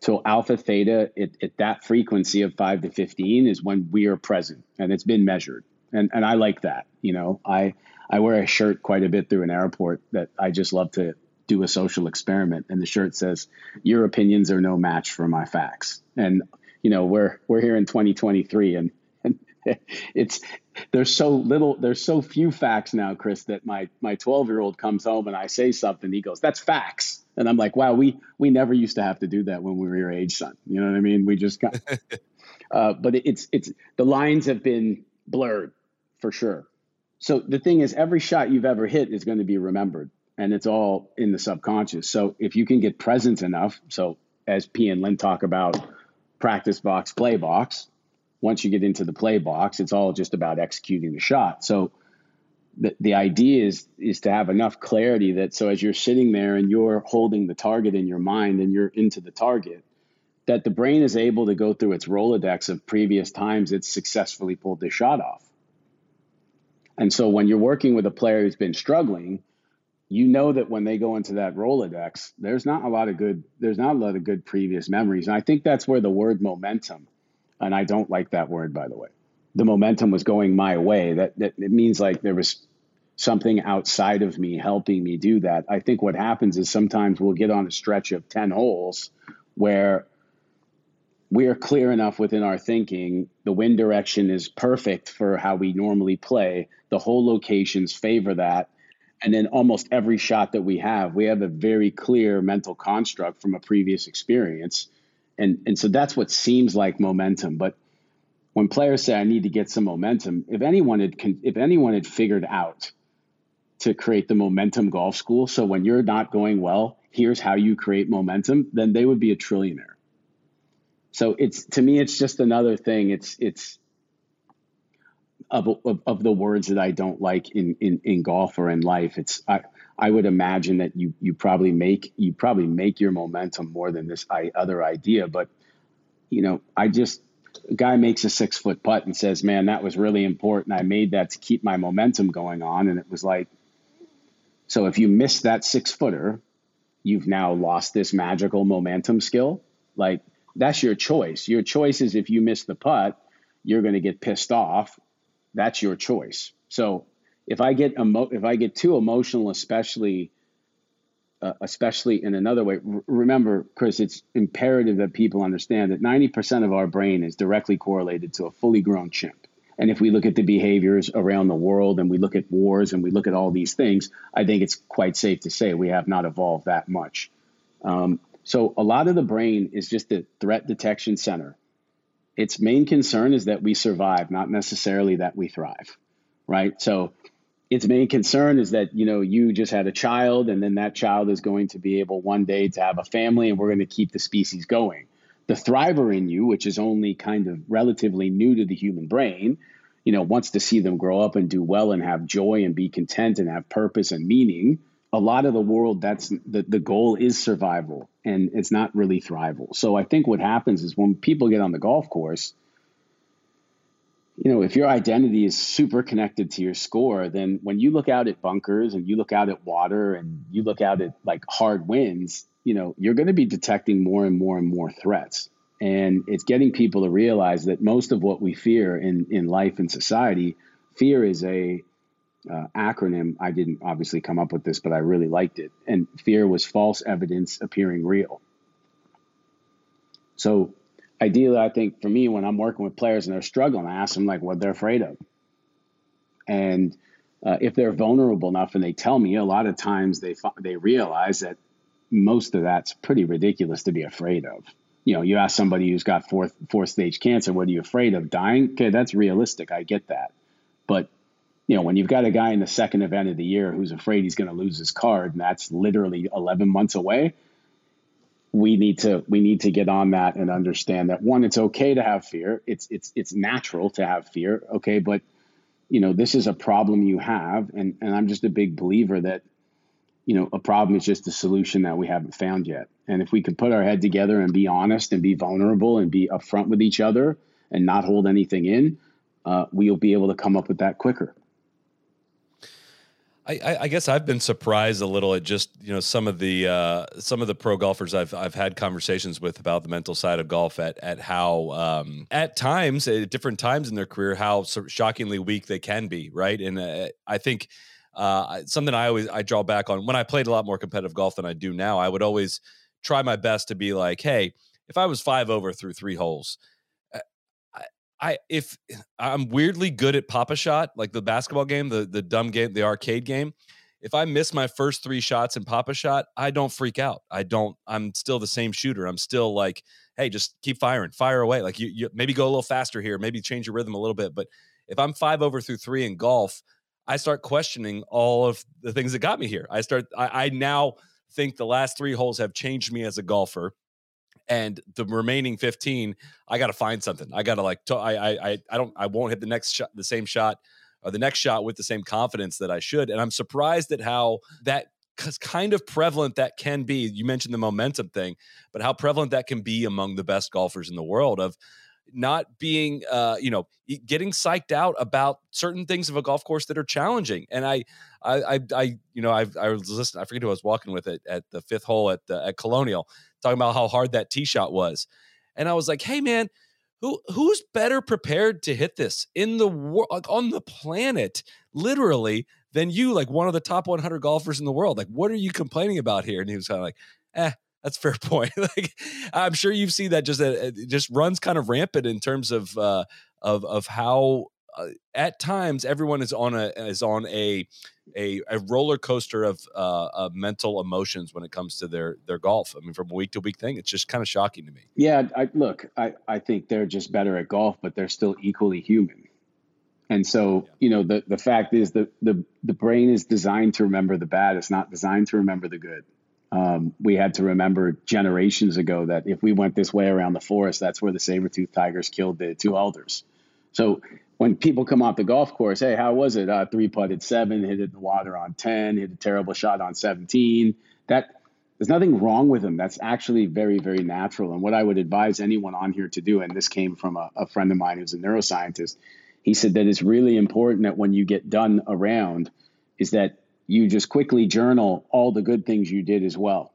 So alpha theta at, at that frequency of 5 to 15 is when we are present and it's been measured. And and I like that. You know, I I wear a shirt quite a bit through an airport that I just love to do a social experiment and the shirt says your opinions are no match for my facts. And you know, we're we're here in 2023 and it's there's so little there's so few facts now chris that my my 12 year old comes home and i say something he goes that's facts and i'm like wow we we never used to have to do that when we were your age son. You know what i mean? We just got uh, but it's it's the lines have been blurred for sure. So the thing is every shot you've ever hit is going to be remembered and it's all in the subconscious. So if you can get presence enough so as p and lynn talk about practice box play box once you get into the play box, it's all just about executing the shot. So the, idea is is to have enough clarity that so as you're sitting there and you're holding the target in your mind and you're into the target, that the brain is able to go through its Rolodex of previous times it's successfully pulled the shot off. And so when you're working with a player who's been struggling, you know that when they go into that Rolodex, there's not a lot of good there's not a lot of good previous memories. And I think that's where the word momentum, and I don't like that word by the way. The momentum was going my way. That that it means like there was something outside of me helping me do that. I think what happens is sometimes we'll get on a stretch of 10 holes where we are clear enough within our thinking. The wind direction is perfect for how we normally play. The hole locations favor that and then almost every shot that we have, we have a very clear mental construct from a previous experience. And, and so that's what seems like momentum. But when players say, I need to get some momentum, if anyone had, if anyone had figured out to create the momentum golf school, so when you're not going well, here's how you create momentum, then they would be a trillionaire. So it's to me, it's just another thing. It's it's of, of, of the words that I don't like in, in, in golf or in life. It's I, I would imagine that you you probably make you probably make your momentum more than this I, other idea. But you know, I just a guy makes a six foot putt and says, "Man, that was really important. I made that to keep my momentum going on." And it was like, so if you miss that six footer, you've now lost this magical momentum skill. Like that's your choice. Your choice is if you miss the putt, you're going to get pissed off that's your choice. So if I get emo- if I get too emotional, especially uh, especially in another way, r- remember, Chris, it's imperative that people understand that 90% of our brain is directly correlated to a fully grown chimp. And if we look at the behaviors around the world and we look at wars and we look at all these things, I think it's quite safe to say we have not evolved that much. Um, so a lot of the brain is just the threat detection center its main concern is that we survive, not necessarily that we thrive, right? So its main concern is that you know you just had a child and then that child is going to be able one day to have a family and we're going to keep the species going. The thriver in you which is only kind of relatively new to the human brain you know wants to see them grow up and do well and have joy and be content and have purpose and meaning a lot of the world that's the, the goal is survival and it's not really thrival. So i think what happens is when people get on the golf course you know if your identity is super connected to your score then when you look out at bunkers and you look out at water and you look out at like hard winds you know you're going to be detecting more and more and more threats and it's getting people to realize that most of what we fear in in life and society fear is a uh, acronym. I didn't obviously come up with this, but I really liked it. And fear was false evidence appearing real. So, ideally, I think for me, when I'm working with players and they're struggling, I ask them like what they're afraid of. And uh, if they're vulnerable enough and they tell me, a lot of times they they realize that most of that's pretty ridiculous to be afraid of. You know, you ask somebody who's got fourth fourth stage cancer, what are you afraid of? Dying? Okay, that's realistic. I get that. But you know, when you've got a guy in the second event of the year who's afraid he's going to lose his card, and that's literally 11 months away, we need to we need to get on that and understand that one, it's okay to have fear. It's it's it's natural to have fear. Okay, but you know, this is a problem you have, and and I'm just a big believer that you know a problem is just a solution that we haven't found yet. And if we can put our head together and be honest and be vulnerable and be upfront with each other and not hold anything in, uh, we'll be able to come up with that quicker. I, I, guess I've been surprised a little at just you know some of the uh, some of the pro golfers I've I've had conversations with about the mental side of golf at at how um, at times at different times in their career how shockingly weak they can be right? And uh, I think uh, something I always I draw back on when I played a lot more competitive golf than I do now I would always try my best to be like hey if I was five over through three holes I if I'm weirdly good at Pop-A-Shot, like the basketball game, the the dumb game, the arcade game. If I miss my first three shots in Pop-A-Shot, I don't freak out. I don't. I'm still the same shooter. I'm still like, hey, just keep firing, fire away. Like you, you maybe go a little faster here, maybe change your rhythm a little bit. But if I'm five over through three in golf, I start questioning all of the things that got me here. I start. I, I now think the last three holes have changed me as a golfer and the remaining 15 i gotta find something i gotta like I, I i don't i won't hit the next shot the same shot or the next shot with the same confidence that i should and i'm surprised at how that kind of prevalent that can be you mentioned the momentum thing but how prevalent that can be among the best golfers in the world of not being, uh, you know, getting psyched out about certain things of a golf course that are challenging. And I, I, I, I you know, I, I was listening. I forget who I was walking with it at the fifth hole at the, at Colonial, talking about how hard that tee shot was, and I was like, hey man, who who's better prepared to hit this in the world like on the planet, literally, than you, like one of the top 100 golfers in the world? Like, what are you complaining about here? And he was kind of like, eh, that's fair point. like, I'm sure you've seen that just uh, it just runs kind of rampant in terms of uh, of of how uh, at times everyone is on a is on a a, a roller coaster of, uh, of mental emotions when it comes to their their golf. I mean, from week to week thing, it's just kind of shocking to me. Yeah, I, look, I I think they're just better at golf, but they're still equally human. And so, yeah. you know, the the fact is the the the brain is designed to remember the bad. It's not designed to remember the good. Um, we had to remember generations ago that if we went this way around the forest, that's where the saber-toothed tigers killed the two elders. So when people come off the golf course, hey, how was it? Uh, three putted seven, hit it in the water on 10, hit a terrible shot on 17. That there's nothing wrong with them. That's actually very, very natural. And what I would advise anyone on here to do, and this came from a, a friend of mine who's a neuroscientist, he said that it's really important that when you get done around, is that you just quickly journal all the good things you did as well.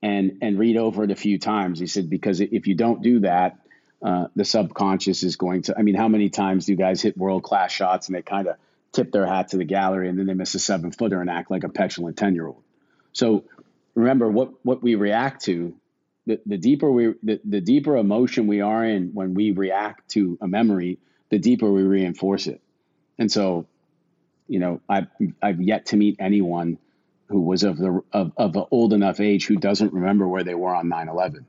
And and read over it a few times. He said, because if you don't do that, uh, the subconscious is going to. I mean, how many times do you guys hit world class shots and they kind of tip their hat to the gallery and then they miss a seven footer and act like a petulant ten year old? So remember what what we react to. The, the deeper we the, the deeper emotion we are in when we react to a memory, the deeper we reinforce it. And so, you know, I've I've yet to meet anyone who was of the of, of an old enough age who doesn't remember where they were on 9-11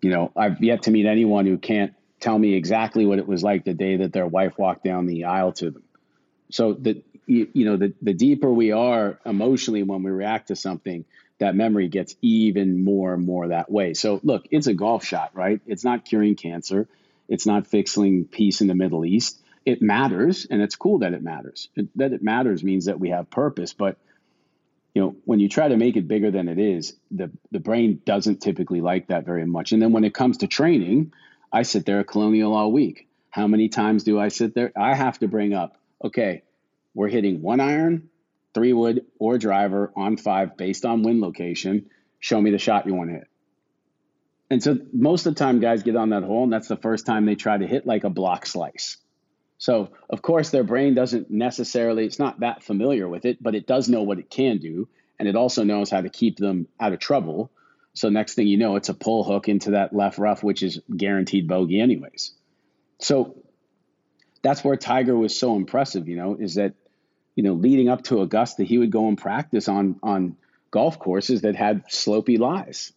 you know, I've yet to meet anyone who can't tell me exactly what it was like the day that their wife walked down the aisle to them. So the you, you know the the deeper we are emotionally when we react to something, that memory gets even more and more that way. So look, it's a golf shot, right? It's not curing cancer. It's not fixing peace in the Middle East. It matters, and it's cool that it matters. It, that it matters means that we have purpose, but you know, when you try to make it bigger than it is, the the brain doesn't typically like that very much. And then when it comes to training, I sit there at Colonial all week. How many times do I sit there? I have to bring up, okay, we're hitting one iron, three wood, or driver on five based on wind location. Show me the shot you want to hit. And so most of the time, guys get on that hole, and that's the first time they try to hit like a block slice. So, of course, their brain doesn't necessarily, it's not that familiar with it, but it does know what it can do. And it also knows how to keep them out of trouble. So, next thing you know, it's a pull hook into that left rough, which is guaranteed bogey, anyways. So, that's where Tiger was so impressive, you know, is that, you know, leading up to Augusta, he would go and practice on, on golf courses that had slopey lies.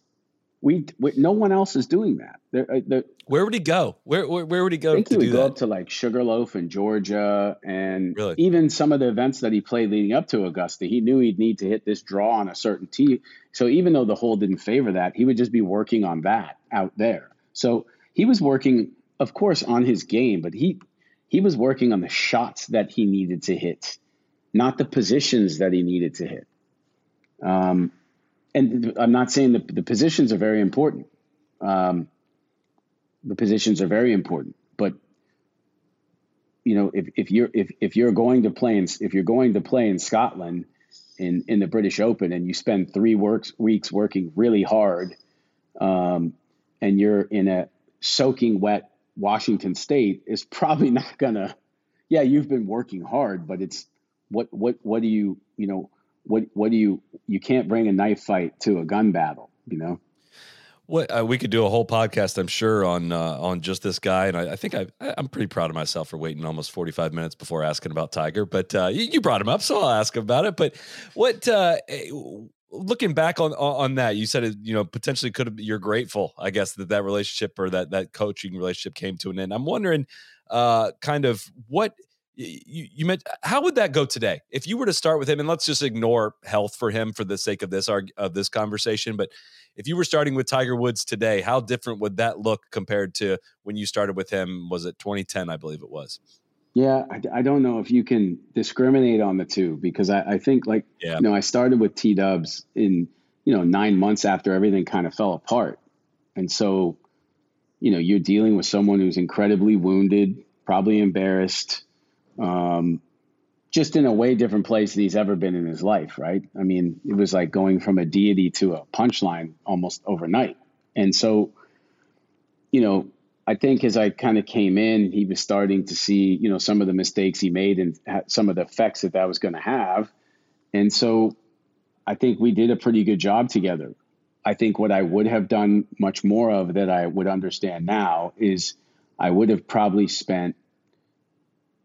We, we, no one else is doing that. They're, uh, they're, where would he go? Where where, where would he go? I think he would go that? up to like Sugarloaf in Georgia, and really? even some of the events that he played leading up to Augusta. He knew he'd need to hit this draw on a certain tee. So even though the hole didn't favor that, he would just be working on that out there. So he was working, of course, on his game, but he he was working on the shots that he needed to hit, not the positions that he needed to hit. Um, and I'm not saying the, the positions are very important. Um, the positions are very important, but you know, if, if you're if, if you're going to play in if you're going to play in Scotland in in the British Open and you spend three works weeks working really hard, um, and you're in a soaking wet Washington State, is probably not gonna. Yeah, you've been working hard, but it's what what what do you you know what what do you you can't bring a knife fight to a gun battle you know? What uh, we could do a whole podcast i'm sure on uh, on just this guy and i, I think I, i'm pretty proud of myself for waiting almost 45 minutes before asking about tiger but uh, you, you, brought him up so i'll ask about it but what uh, eh, looking back on on that you said it you know potentially could have you're grateful i guess that that relationship or that that coaching relationship came to an end. I'm wondering uh kind of what you, you meant uh, how would that go today? If you were to start with him and let's just ignore health for him for the sake of this of this conversation but if you were starting with tiger woods today how different would that look compared to when you started with him was it 2010 i believe it was? Yeah i, I don't know if you can discriminate on the two because i, I think like yeah. you know i started with t-dubs in you know nine months after everything kind of fell apart. And so you know, you're dealing with someone who's incredibly wounded, probably embarrassed, um, just in a way different place than he's ever been in his life, right? I mean, it was like going from a deity to a punchline almost overnight. And so, you know, I think as I kind of came in, he was starting to see, you know, some of the mistakes he made and some of the effects that that was going to have. And so I think we did a pretty good job together. I think what I would have done much more of that I would understand now is I would have probably spent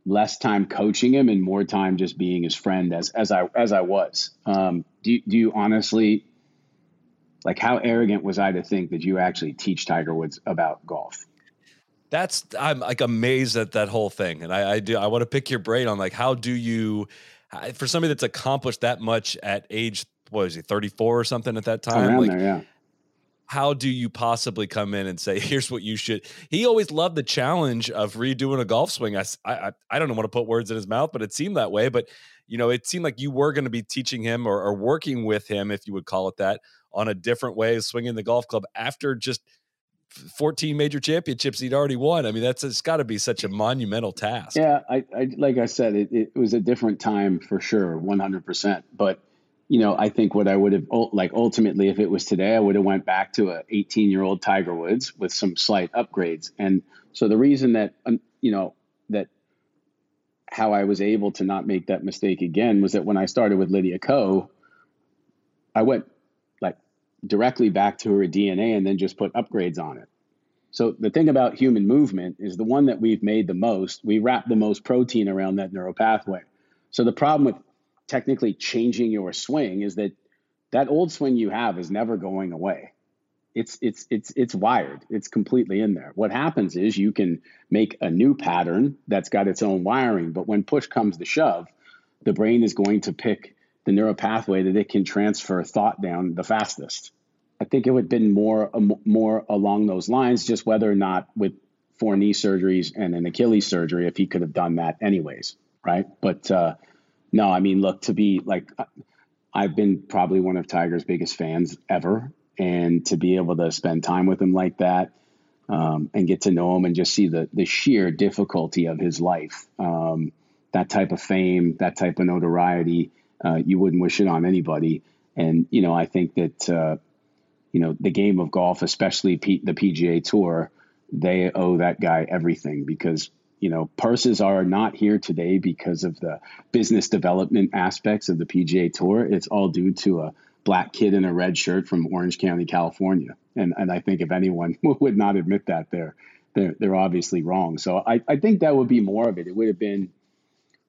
less time coaching him and more time just being his friend as as I as I was. Um, do do you honestly like how arrogant was I to think that you actually teach Tiger Woods about golf? That's I'm like amazed at that whole thing, and I, I do I want to pick your brain on like how do you for somebody that's accomplished that much at age what was he 34 or something at that time Around like there, yeah. How do you possibly come in and say here's what you should he always loved the challenge of redoing a golf swing i i, I don't want to put words in his mouth but it seemed that way but you know it seemed like you were going to be teaching him or, or working with him if you would call it that on a different way of swinging the golf club after just 14 major championships he'd already won. I mean, that's it's got to be such a monumental task. Yeah, I, I like I said, it, it was a different time for sure, 100%. But you know, I think what I would have like ultimately, if it was today, I would have went back to a 18 year old Tiger Woods with some slight upgrades. And so the reason that um, you know that how I was able to not make that mistake again was that when I started with Lydia Ko, I went like directly back to her DNA and then just put upgrades on it. So the thing about human movement is the one that we've made the most, we wrap the most protein around that neural pathway. So the problem with technically changing your swing is that that old swing you have is never going away. It's it's it's it's wired. It's completely in there. What happens is you can make a new pattern that's got its own wiring, but when push comes to shove, the brain is going to pick the neural pathway that it can transfer thought down the fastest. I think it would have been more more along those lines, just whether or not with four knee surgeries and an Achilles surgery, if he could have done that anyways, right? But uh, no, I mean, look, to be like, I've been probably one of Tiger's biggest fans ever, and to be able to spend time with him like that. Um, and get to know him and just see the the sheer difficulty of his life. Um, that type of fame, that type of notoriety, uh, you wouldn't wish it on anybody. And you know, I think that uh, you know the game of golf, especially P- the PGA Tour, they owe that guy everything because you know purses are not here today because of the business development aspects of the PGA Tour. It's all due to a black kid in a red shirt from Orange County, California. And and I think if anyone would not admit that, they're they're they're obviously wrong. So I, I think that would be more of it. It would have been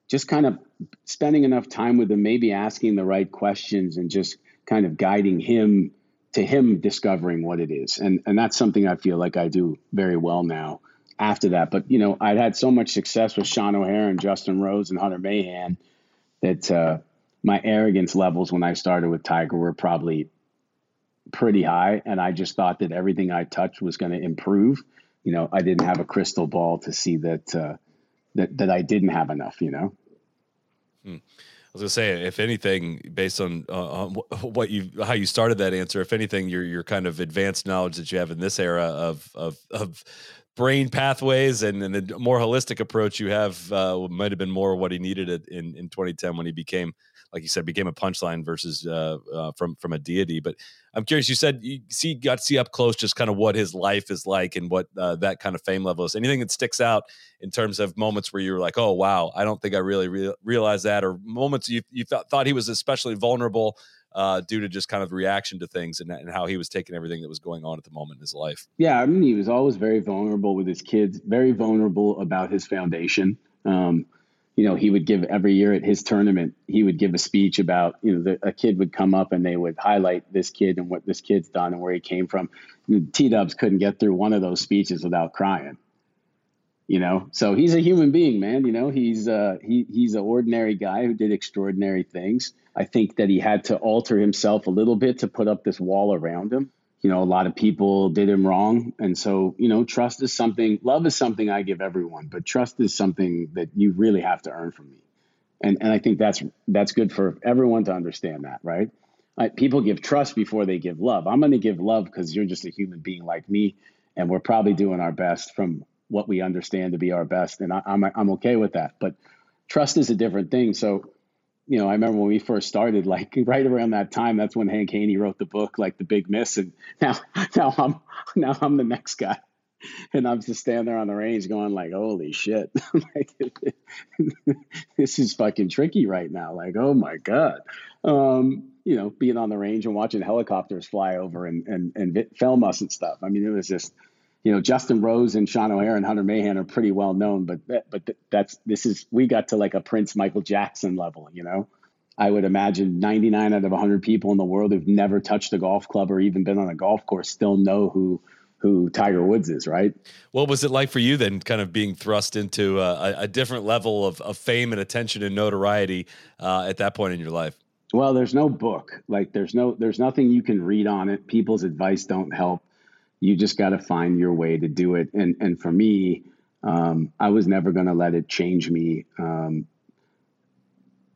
just kind of spending enough time with him, maybe asking the right questions and just kind of guiding him to him discovering what it is. And and that's something I feel like I do very well now after that. But you know, I'd had so much success with Sean O'Hair and Justin Rose and Hunter Mahan that uh, my arrogance levels when I started with Tiger were probably pretty high, and I just thought that everything I touched was going to improve. You know, I didn't have a crystal ball to see that uh, that that I didn't have enough. You know. Hmm. I was gonna say, if anything, based on, uh, on what you how you started that answer, if anything, your your kind of advanced knowledge that you have in this era of of of brain pathways and, and the more holistic approach you have uh, might have been more what he needed in in 2010 when he became like you said, became a punchline versus uh, uh, from from a deity. But I'm curious. You said you see got to see up close just kind of what his life is like and what uh, that kind of fame level is. Anything that sticks out in terms of moments where you were like, "Oh wow, I don't think I really re- realized that," or moments you you th- thought he was especially vulnerable uh, due to just kind of reaction to things and, and how he was taking everything that was going on at the moment in his life. Yeah, I mean, he was always very vulnerable with his kids, very vulnerable about his foundation. Um, you know, he would give every year at his tournament, he would give a speech about, you know, the, a kid would come up and they would highlight this kid and what this kid's done and where he came from. T Dubs couldn't get through one of those speeches without crying. You know, so he's a human being, man. You know, he's uh, he he's an ordinary guy who did extraordinary things. I think that he had to alter himself a little bit to put up this wall around him you know, a lot of people did him wrong. And so, you know, trust is something, love is something I give everyone, but trust is something that you really have to earn from me. And, and I think that's, that's good for everyone to understand that, right? I, people give trust before they give love. I'm going to give love because you're just a human being like me. and we're probably doing our best from what we understand to be our best, and I, I'm I'm okay with that. But trust is a different thing. So, you know, I remember when we first started, like right around that time, that's when Hank Haney wrote the book, like The Big Miss, and now now I'm now I'm the next guy and I'm just standing there on the range going like, holy shit, like, this is fucking tricky right now. Like, oh my god, um, you know, being on the range and watching helicopters fly over and and and film us and stuff. I mean, it was just, you know, Justin Rose and Sean O'Hair and Hunter Mahan are pretty well known, but that, but that's this is we got to like a Prince Michael Jackson level, you know. I would imagine 99 out of 100 people in the world who've never touched a golf club or even been on a golf course still know who who Tiger Woods is, right? What was it like for you then, kind of being thrust into a, a different level of, of, fame and attention and notoriety uh, at that point in your life? Well, there's no book. Like there's no there's nothing you can read on it. People's advice don't help. You just got to find your way to do it. And and for me, um, I was never going to let it change me. Um,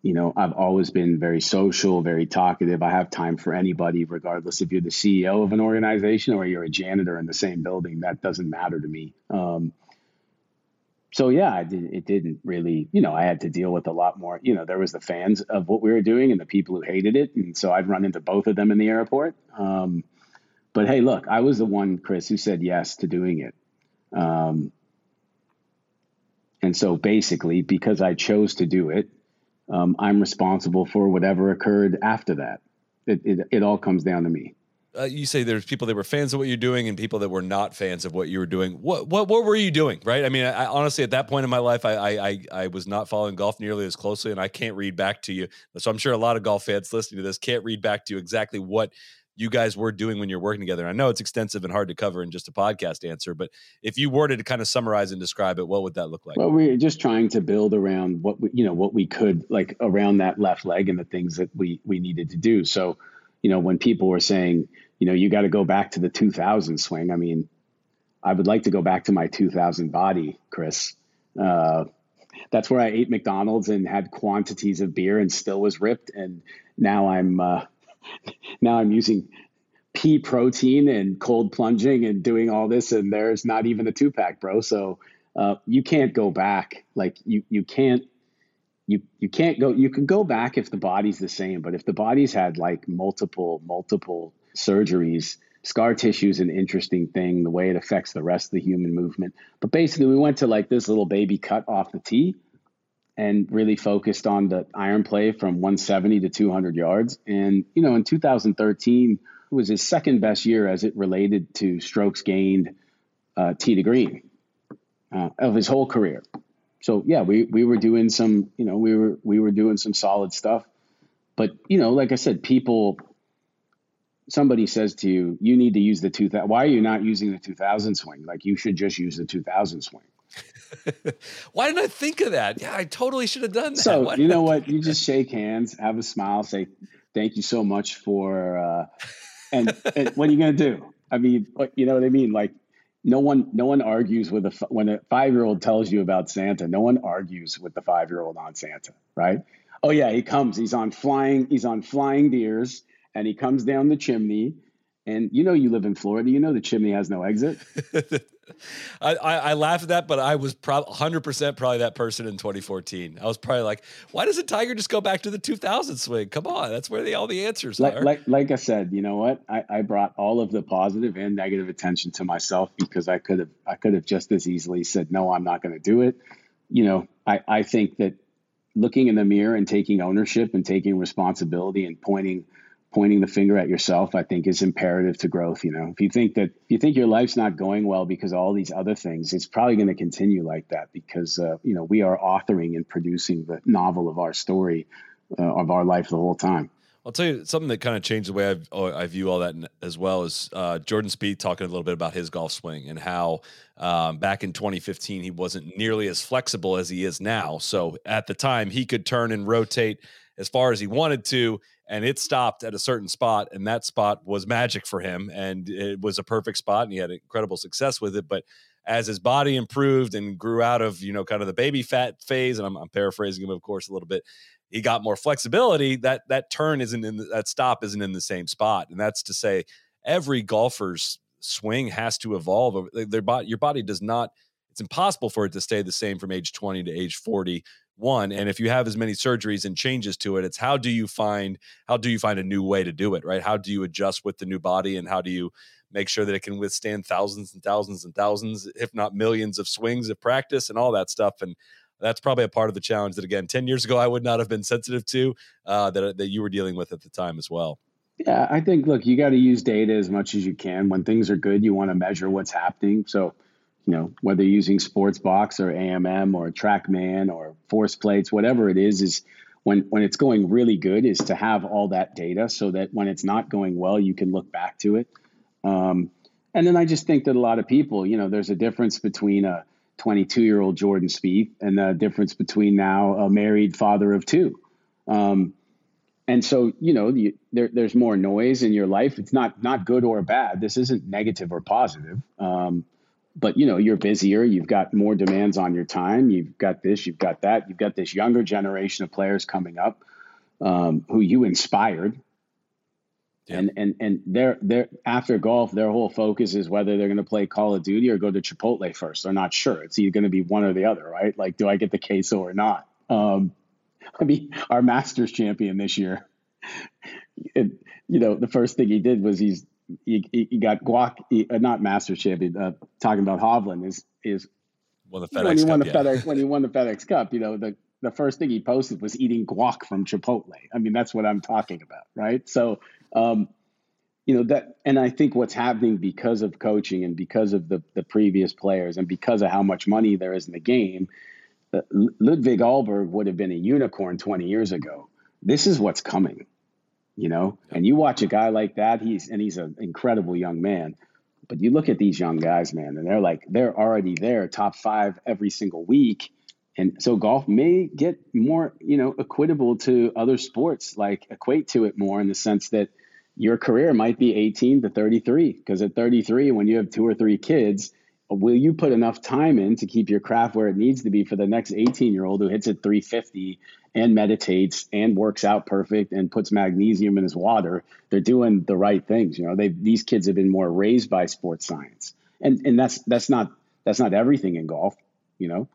you know, I've always been very social, very talkative. I have time for anybody, regardless if you're the CEO of an organization or you're a janitor in the same building. That doesn't matter to me. Um, so yeah, I did, it didn't really, you know, I had to deal with a lot more. You know, there was the fans of what we were doing and the people who hated it, and so I'd run into both of them in the airport. Um, but hey, look, I was the one, Chris, who said yes to doing it. Um, and so basically, because I chose to do it, um, I'm responsible for whatever occurred after that. It, it, it all comes down to me. Uh, you say there's people that were fans of what you're doing and people that were not fans of what you were doing. What what what were you doing? Right? I mean, I, honestly, at that point in my life, I, I I was not following golf nearly as closely, and I can't read back to you. So I'm sure a lot of golf fans listening to this can't read back to you exactly what you guys were doing when you're working together. I know it's extensive and hard to cover in just a podcast answer, but if you were to kind of summarize and describe it, what would that look like? Well, we're just trying to build around what we, you know, what we could like around that left leg and the things that we we needed to do. So, you know, when people were saying, you know, you got to go back to the 2000 swing. I mean, I would like to go back to my 2000 body, Chris. Uh, that's where I ate McDonald's and had quantities of beer and still was ripped. And now I'm uh, now I'm using pea protein and cold plunging and doing all this, and there's not even a two pack, bro. So uh, you can't go back. Like you, you can't, you, you can't go. You can go back if the body's the same, but if the body's had like multiple, multiple surgeries, scar tissue is an interesting thing. The way it affects the rest of the human movement. But basically, we went to like this little baby cut off the tee and really focused on the iron play from 170 to 200 yards. And, you know, in 2013 it was his second best year as it related to strokes gained uh, tee to green uh, of his whole career. So yeah, we, we were doing some, you know, we were, we were doing some solid stuff, but you know, like I said, people, somebody says to you, you need to use the 2000, why are you not using the 2000 swing? Like you should just use the 2000 swing. Why didn't I think of that? Yeah, I totally should have done that. So Why you know what? You just shake hands, have a smile, say thank you so much for, uh, and, and what are you gonna do? I mean, you know what I mean? Like no one, no one argues with a when a five year old tells you about Santa. No one argues with the five year old on Santa, right? Oh yeah, he comes. He's on flying. He's on flying deers, and he comes down the chimney. And you know, you live in Florida. You know the chimney has no exit. I, I, I laugh at that, but I was probably 100% probably that person in 2014. I was probably like, why doesn't Tiger just go back to the 2000 swing? Come on, that's where the, all the answers like, are. Like, like I said, you know what? I, I brought all of the positive and negative attention to myself because I could have I could have just as easily said, no, I'm not going to do it. You know, I, I think that looking in the mirror and taking ownership and taking responsibility and pointing – pointing the finger at yourself, I think, is imperative to growth. You know, if you think that if you think your life's not going well because of all these other things, it's probably going to continue like that because uh, you know we are authoring and producing the novel of our story uh, of our life the whole time. I'll tell you something that kind of changed the way I've, oh, I view all that as well is uh, Jordan Spieth talking a little bit about his golf swing and how um, back in 2015 he wasn't nearly as flexible as he is now. So at the time he could turn and rotate as far as he wanted to, and it stopped at a certain spot, and that spot was magic for him, and it was a perfect spot, and he had incredible success with it. But as his body improved and grew out of you know kind of the baby fat phase, and I'm, I'm paraphrasing him of course a little bit, he got more flexibility. That that turn isn't in the, that stop isn't in the same spot, and that's to say every golfer's swing has to evolve. Their body, your body does not. It's impossible for it to stay the same from age 20 to age 40 one and if you have as many surgeries and changes to it it's how do you find how do you find a new way to do it right? How do you adjust with the new body and how do you make sure that it can withstand thousands and thousands and thousands if not millions of swings of practice and all that stuff and that's probably a part of the challenge that again 10 years ago i would not have been sensitive to uh, that, that you were dealing with at the time as well. Yeah i think look you got to use data as much as you can. When things are good you want to measure what's happening. So you know, whether using Sportsbox or AMM or TrackMan or Force Plates, whatever it is, is when when it's going really good, is to have all that data so that when it's not going well, you can look back to it. Um, and then I just think that a lot of people, you know, there's a difference between a 22 year old Jordan Spieth and the difference between now a married father of two. Um, and so you know you, there, there's more noise in your life. It's not not good or bad. This isn't negative or positive. Um, but you know you're busier you've got more demands on your time you've got this you've got that you've got this younger generation of players coming up um, who you inspired. Yeah. and and and they're they're after golf their whole focus is whether they're going to play call of duty or go to chipotle first. They're not sure. It's either going to be one or the other right? Like do i get the queso or not? Um, i mean our masters champion this year it, you know the first thing he did was he's you, you got guac, uh, not Master Champion. Uh, talking about Hovland is is well, when he Cup, won the yeah. FedEx when he won the FedEx Cup. You know the the first thing he posted was eating guac from Chipotle. I mean that's what I'm talking about, right? So, um, you know that, and I think what's happening because of coaching and because of the the previous players and because of how much money there is in the game, uh, Ludvig Åberg would have been a unicorn 20 years ago. This is what's coming you know. And you watch a guy like that, he's and he's an incredible young man. But you look at these young guys, man, and they're like they're already there, top five every single week. And so golf may get more, you know, equitable to other sports, like equate to it more in the sense that your career might be 18 to 33. Because at 33, when you have two or three kids, will you put enough time in to keep your craft where it needs to be for the next 18 year old who hits at 350 and meditates and works out perfect and puts magnesium in his water they're doing the right things you know? They these kids have been more raised by sports science. And and that's that's not that's not everything in golf you know?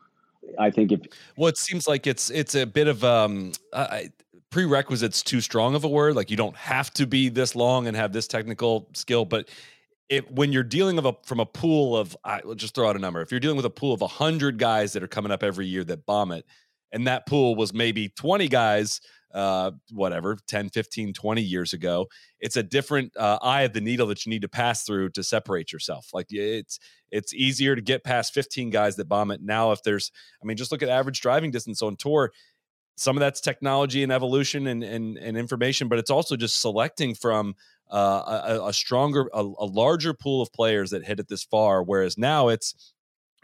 I think if well it seems like it's it's a bit of um I, prerequisites too strong of a word like you don't have to be this long and have this technical skill but when you're dealing of a, from a pool of, I, will just throw out a number. If you're dealing with a pool of 100 guys that are coming up every year that bomb it, and that pool was maybe 20 guys, uh, whatever, 10, 15, 20 years ago, it's a different uh, eye of the needle that you need to pass through to separate yourself. Like it's it's easier to get past 15 guys that bomb it. Now, if there's, I mean, just look at average driving distance on tour some of that's technology and evolution and, and, and information, but it's also just selecting from uh, a, a, stronger, a, a, larger pool of players that hit it this far. Whereas now it's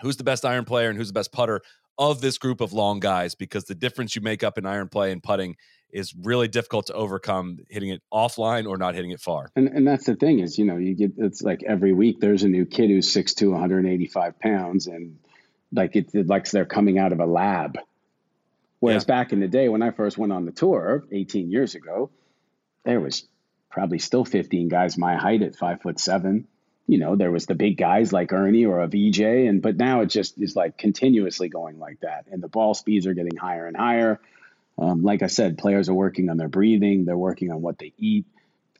who's the best iron player and who's the best putter of this group of long guys, because the difference you make up in iron play and putting is really difficult to overcome hitting it offline or not hitting it far. And, and that's the thing is, you know, you get, it's like every week there's a new kid who's 6'2", 185 pounds and like it's like they're coming out of a lab. Whereas yeah. back in the day when I first went on the tour 18 years ago, there was probably still 15 guys my height at five foot seven. You know, there was the big guys like Ernie or a Vijay, and but now it just is like continuously going like that, and the ball speeds are getting higher and higher. Um, like I said, players are working on their breathing, they're working on what they eat.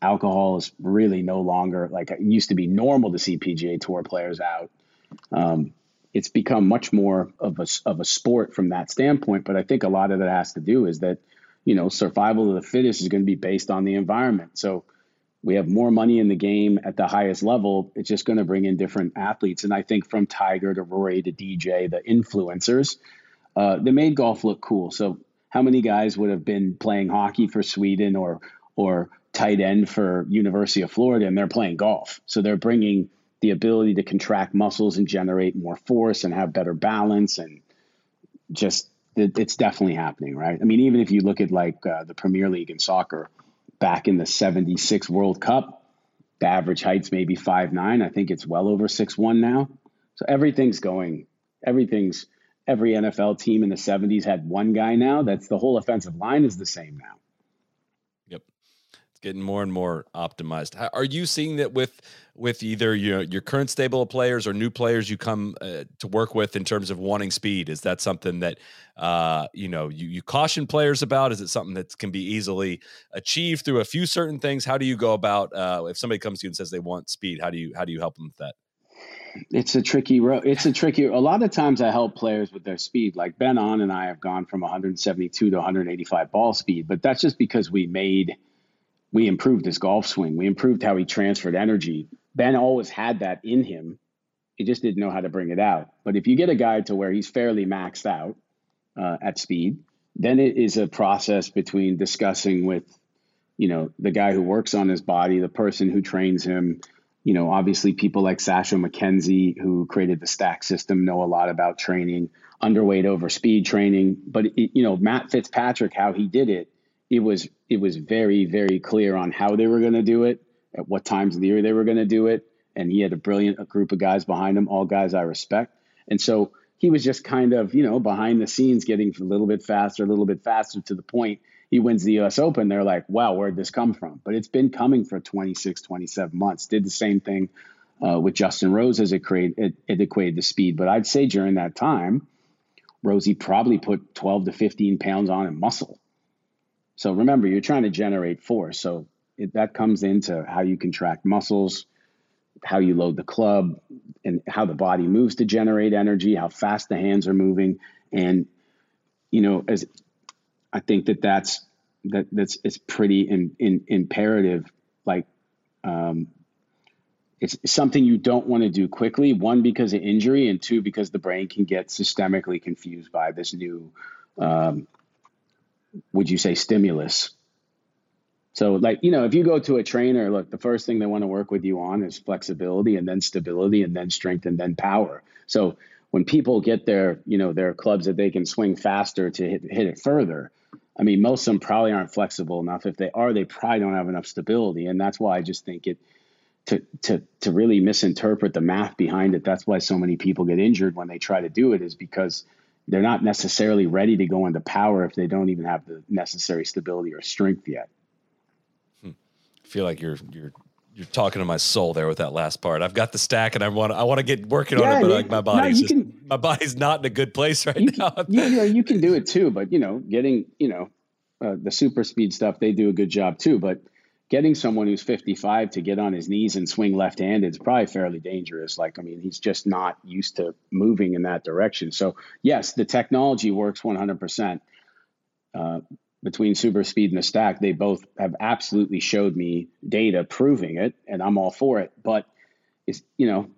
Alcohol is really no longer like it used to be normal to see PGA Tour players out. Um, it's become much more of a, of a sport from that standpoint. But I think a lot of that has to do is that you know, survival of the fittest is going to be based on the environment. So we have more money in the game at the highest level. It's just going to bring in different athletes. And I think from Tiger to Rory to DJ, the influencers, uh, they made golf look cool. So how many guys would have been playing hockey for Sweden or or tight end for University of Florida and they're playing golf. So they're bringing the ability to contract muscles and generate more force and have better balance and just it's definitely happening, right? I mean, even if you look at like uh, the Premier League in soccer, back in the '76 World Cup, the average height's maybe five nine. I think it's well over six one now. So everything's going. Everything's every NFL team in the '70s had one guy now. That's the whole offensive line is the same now getting more and more optimized. How, are you seeing that with with either your your current stable of players or new players you come uh, to work with in terms of wanting speed? Is that something that uh, you know you you caution players about? Is it something that can be easily achieved through a few certain things? How do you go about uh, if somebody comes to you and says they want speed? How do you how do you help them with that? It's a tricky road. It's a tricky. A lot of times, I help players with their speed. Like Ben An and I have gone from 172 to 185 ball speed, but that's just because we made, we improved his golf swing. We improved how he transferred energy. Ben always had that in him. He just didn't know how to bring it out. But if you get a guy to where he's fairly maxed out uh, at speed, then it is a process between discussing with, you know, the guy who works on his body, the person who trains him you know, obviously people like Sasho MacKenzie, who created the stack system, know a lot about training, underweight over speed training. But it, you know, Matt Fitzpatrick, how he did it, it was it was very very clear on how they were going to do it, at what times of the year they were going to do it, and he had a brilliant group of guys behind him, all guys I respect. And so he was just kind of you know behind the scenes, getting a little bit faster, a little bit faster to the point he wins the US Open, they're like, wow, where'd this come from? But it's been coming for 26, 27 months. Did the same thing uh, with Justin Rose as it, created, it, it equated the speed. But I'd say during that time, Rosie probably put 12 to 15 pounds on in muscle. So remember, you're trying to generate force. So it, that comes into how you contract muscles, how you load the club, and how the body moves to generate energy, how fast the hands are moving. And, you know, as I think that that's that that's it's pretty in, in, imperative. Like, um, it's something you don't want to do quickly. One because of injury, and two because the brain can get systemically confused by this new, um, would you say, stimulus. So, like, you know, if you go to a trainer, look, the first thing they want to work with you on is flexibility and then stability and then strength and then power. So, when people get their, you know, their clubs that they can swing faster to hit, hit it further, I mean, most of them probably aren't flexible enough. If they are, they probably don't have enough stability, and that's why I just think it to to to really misinterpret the math behind it. That's why so many people get injured when they try to do it is because they're not necessarily ready to go into power if they don't even have the necessary stability or strength yet. Hmm. I feel like you're you're you're talking to my soul there with that last part. I've got the stack and I want I want to get working yeah, on it, but like my body's no, just, can, my body's not in a good place right now. Can, you, know, you can do it too, but you know, getting you know uh, the super speed stuff, they do a good job too. But getting someone who's 55 to get on his knees and swing left-handed is probably fairly dangerous. Like I mean, he's just not used to moving in that direction. So yes, the technology works 100 uh, percent between super speed and the stack, they both have absolutely showed me data proving it, and I'm all for it. But it's you know,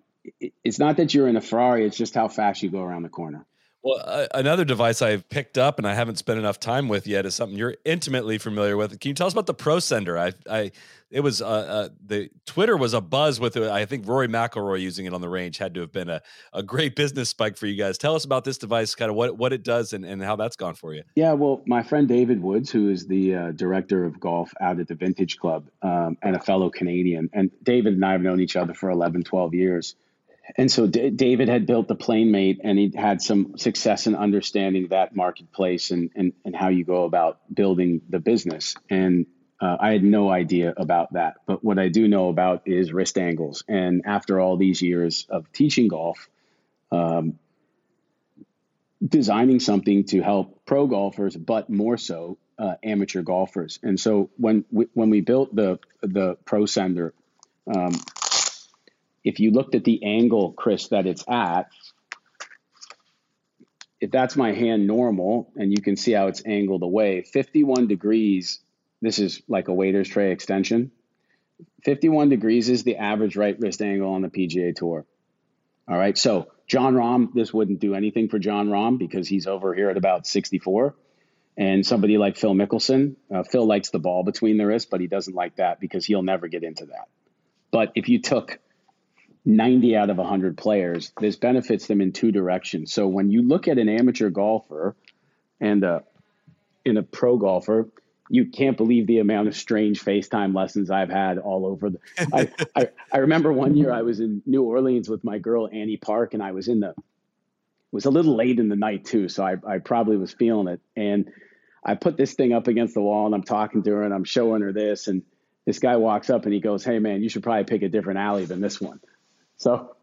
it's not that you're in a Ferrari; it's just how fast you go around the corner. Well, uh, another device I've picked up and I haven't spent enough time with yet is something you're intimately familiar with. Can you tell us about the Pro Sendr? I, I, it was uh, uh, the Twitter was a buzz with it. I think Rory McIlroy using it on the range had to have been a, a great business spike for you guys. Tell us about this device, kind of what what it does and, and how that's gone for you. Yeah, well, my friend David Woods, who is the uh, director of golf out at the Vintage Club um, and a fellow Canadian, and David and I have known each other for 11, 12 years and so D- David had built the PlaneMate, and he had some success in understanding that marketplace and, and, and how you go about building the business. And uh, I had no idea about that. But what I do know about is wrist angles. And after all these years of teaching golf, um, designing something to help pro golfers, but more so uh, amateur golfers. And so when we, when we built the the Pro Sendr, um, if you looked at the angle, Chris, that it's at, if that's my hand normal, and you can see how it's angled away, 51 degrees, this is like a waiter's tray extension. 51 degrees is the average right wrist angle on the PGA Tour. All right, so Jon Rahm, this wouldn't do anything for Jon Rahm because he's over here at about 64. And somebody like Phil Mickelson, uh, Phil likes the ball between the wrists, but he doesn't like that because he'll never get into that. But if you took 90 out of 100 players, this benefits them in two directions. So when you look at an amateur golfer and a, in a pro golfer, you can't believe the amount of strange FaceTime lessons I've had all over. The, I, I, I remember one year I was in New Orleans with my girl Annie Park, and I was in the it was a little late in the night too, so I, I probably was feeling it. And I put this thing up against the wall, and I'm talking to her, and I'm showing her this, and this guy walks up and he goes, "Hey man, you should probably pick a different alley than this one." So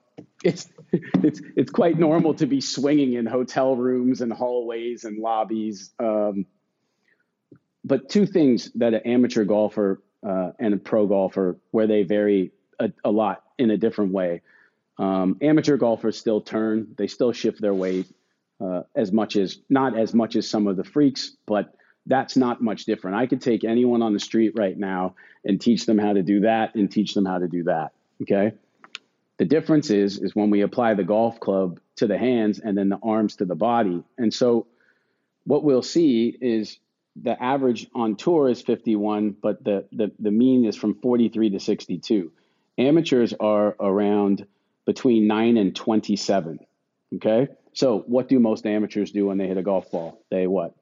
it's it's it's quite normal to be swinging in hotel rooms and hallways and lobbies. Um, but two things that an amateur golfer uh, and a pro golfer where they vary a, a lot in a different way. Um, amateur golfers still turn; they still shift their weight uh, as much as not as much as some of the freaks, but that's not much different. I could take anyone on the street right now and teach them how to do that and teach them how to do that. Okay. The difference is is when we apply the golf club to the hands and then the arms to the body. And so what we'll see is the average on tour is 51, but the the, the mean is from 43 to 62. Amateurs are around between 9 and 27. Okay? So what do most amateurs do when they hit a golf ball? They what?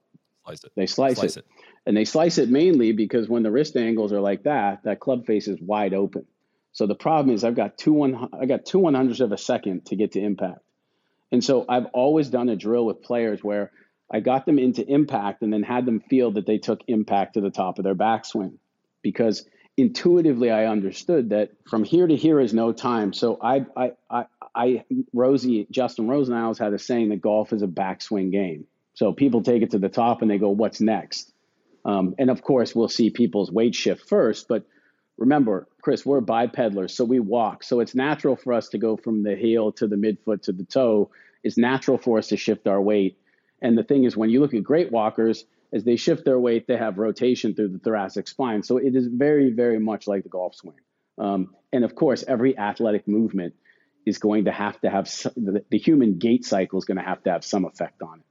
Slice it. They slice, Slice it. it. And they slice it mainly because when the wrist angles are like that, that club face is wide open. So the problem is I've got two one I got two one hundredths of a second to get to impact. And so I've always done a drill with players where I got them into impact and then had them feel that they took impact to the top of their backswing. Because intuitively I understood that from here to here is no time. So I I I, I Rosie Justin Rosenhaus had a saying that golf is a backswing game. So people take it to the top and they go, "What's next?" Um, and of course, we'll see people's weight shift first. But remember, Chris, we're bipedalers, so we walk. So it's natural for us to go from the heel to the midfoot to the toe. It's natural for us to shift our weight. And the thing is, when you look at great walkers, as they shift their weight, they have rotation through the thoracic spine. So it is very, very much like the golf swing. Um, and of course, every athletic movement is going to have to have some, the, the human gait cycle is going to have to have some effect on it.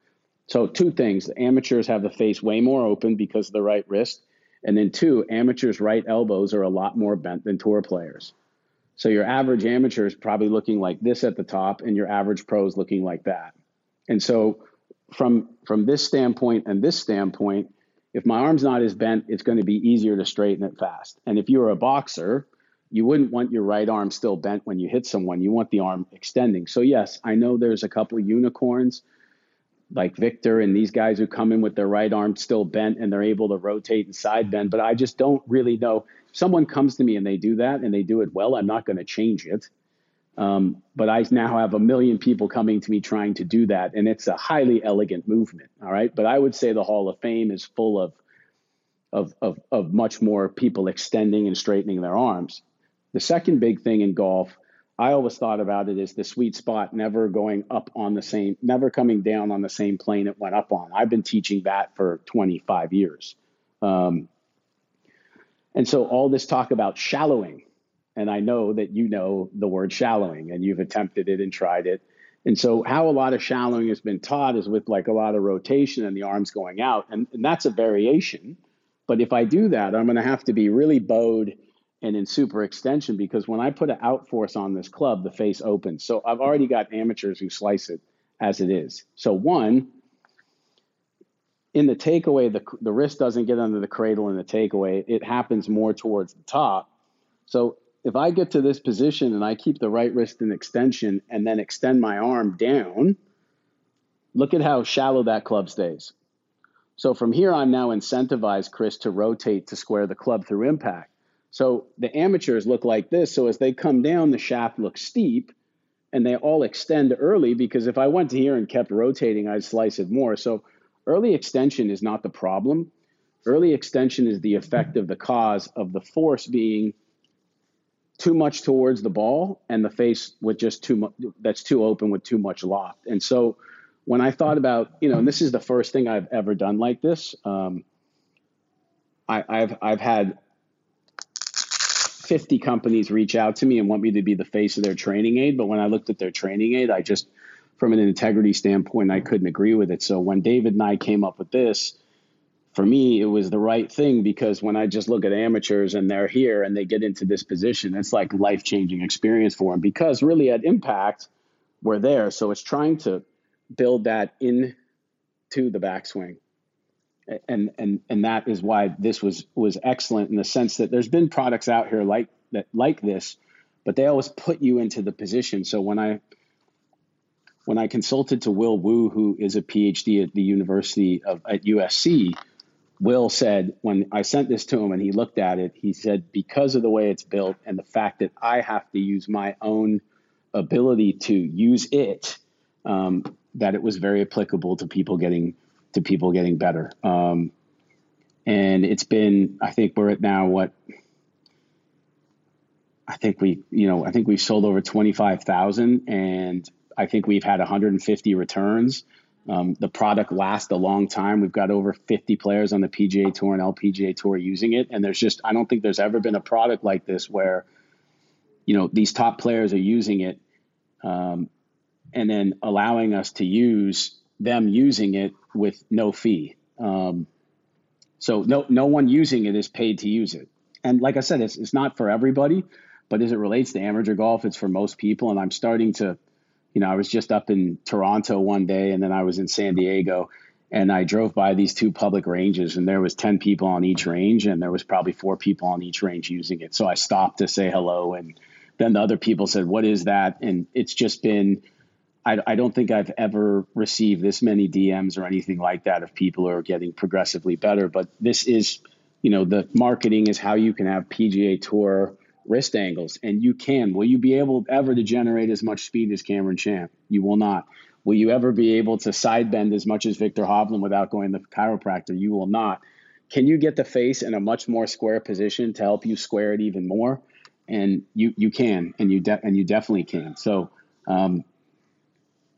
So two things: amateurs have the face way more open because of the right wrist, and then two, amateurs' right elbows are a lot more bent than tour players. So your average amateur is probably looking like this at the top, and your average pro is looking like that. And so from from this standpoint and this standpoint, if my arm's not as bent, it's going to be easier to straighten it fast. And if you were a boxer, you wouldn't want your right arm still bent when you hit someone. You want the arm extending. So yes, I know there's a couple unicorns like Viktor and these guys who come in with their right arm still bent and they're able to rotate and side bend, but I just don't really know. Someone comes to me and they do that and they do it well, I'm not going to change it. Um, but I now have a million people coming to me trying to do that, and it's a highly elegant movement. All right, but I would say the Hall of Fame is full of of of, of much more people extending and straightening their arms. The second big thing in golf, I always thought about it as the sweet spot, never going up on the same, never coming down on the same plane it went up on. I've been teaching that for 25 years. Um, and so all this talk about shallowing, and I know that you know the word shallowing and you've attempted it and tried it. And so, how a lot of shallowing has been taught is with like a lot of rotation and the arms going out. And, and that's a variation. But if I do that, I'm going to have to be really bowed and in super extension because when I put an out force on this club, the face opens. So, I've already got amateurs who slice it as it is. So, one, in the takeaway, the, the wrist doesn't get under the cradle in the takeaway, it happens more towards the top. So, if I get to this position and I keep the right wrist in extension and then extend my arm down, look at how shallow that club stays. So from here, I'm now incentivized, Chris, to rotate to square the club through impact. So the amateurs look like this. So as they come down, the shaft looks steep and they all extend early because if I went to here and kept rotating, I'd slice it more. So early extension is not the problem. Early extension is the effect of the cause of the force being too much towards the ball and the face with just too much that's too open with too much loft. And so when I thought about, you know, and this is the first thing I've ever done like this, um, I, I've I've had 50 companies reach out to me and want me to be the face of their training aid. But when I looked at their training aid, I just, from an integrity standpoint, I couldn't agree with it. So when David and I came up with this, for me, it was the right thing because when I just look at amateurs and they're here and they get into this position, it's like life changing experience for them because really at impact, we're there. So it's trying to build that into the backswing. And, and and that is why this was was excellent in the sense that there's been products out here like that like this, but they always put you into the position. So when I when I consulted to Will Wu, who is a PhD at the University of at USC, Will said when I sent this to him and he looked at it, he said, because of the way it's built and the fact that I have to use my own ability to use it, um, that it was very applicable to people getting to people getting better. Um, and it's been, I think we're at now what I think we, you know, I think we've sold over 25,000 and I think we've had 150 returns. Um, the product lasts a long time. We've got over 50 players on the PGA Tour and LPGA Tour using it. And there's just, I don't think there's ever been a product like this where, you know, these top players are using it um, and then allowing us to use them using it with no fee. Um, so no, no one using it is paid to use it. And like I said, it's, it's not for everybody. But as it relates to amateur golf, it's for most people. And I'm starting to, you know, I was just up in Toronto one day and then I was in San Diego and I drove by these two public ranges and there was 10 people on each range and there was probably four people on each range using it. So I stopped to say hello and then the other people said, "What is that?" And it's just been I, I, don't think I've ever received this many DMs or anything like that of people who are getting progressively better. But this is, you know, the marketing is how you can have PGA Tour wrist angles. And you can. Will you be able ever to generate as much speed as Cameron Champ? You will not. Will you ever be able to side bend as much as Viktor Hovland without going to the chiropractor? You will not. Can you get the face in a much more square position to help you square it even more? And you you can, and you de- and you definitely can. So, um,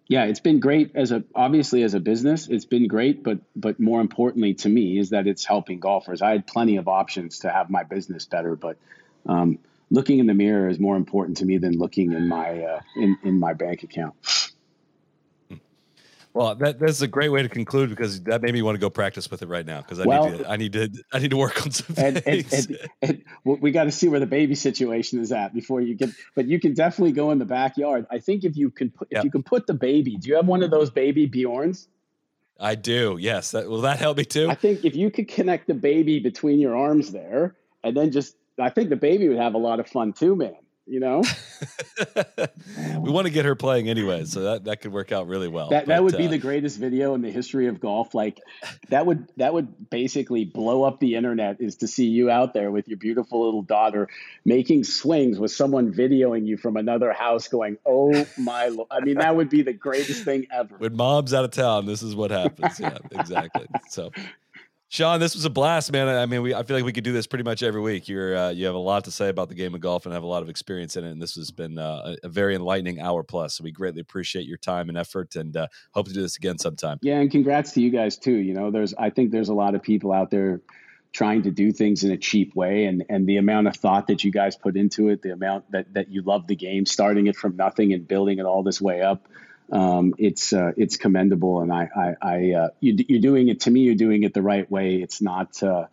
yeah, it's been great as a obviously as a business. It's been great, but but more importantly to me is that it's helping golfers. I had plenty of options to have my business better, but um, looking in the mirror is more important to me than looking in my uh, in in my bank account. Well, that, that's a great way to conclude because that made me want to go practice with it right now because I well, need to I need to I need to work on some and, things. And, and, and we got to see where the baby situation is at before you get. But you can definitely go in the backyard. I think if you can put if yep. you can put the baby. Do you have one of those baby Bjorns? I do. Yes. That, will that help me too? I think if you could connect the baby between your arms there, and then just I think the baby would have a lot of fun too, man. You know, we want to get her playing anyway, so that, that could work out really well. That, but, that would uh, be the greatest video in the history of golf. Like that would that would basically blow up the internet. Is to see you out there with your beautiful little daughter making swings with someone videoing you from another house, going, "Oh my!" Lord. I mean, that would be the greatest thing ever. When mom's out of town, this is what happens. Yeah, exactly. So Sean, this was a blast, man. I mean, we I feel like we could do this pretty much every week. You're uh, you have a lot to say about the game of golf and have a lot of experience in it. And this has been uh, a, very enlightening hour plus. So we greatly appreciate your time and effort, and uh, hope to do this again sometime. Yeah, and congrats to you guys too. You know, there's I think there's a lot of people out there trying to do things in a cheap way, and and the amount of thought that you guys put into it, the amount that that you love the game, starting it from nothing and building it all this way up um, it's uh, it's commendable, and I, I, I uh, you, are doing it to me. You're doing it the right way. It's not uh,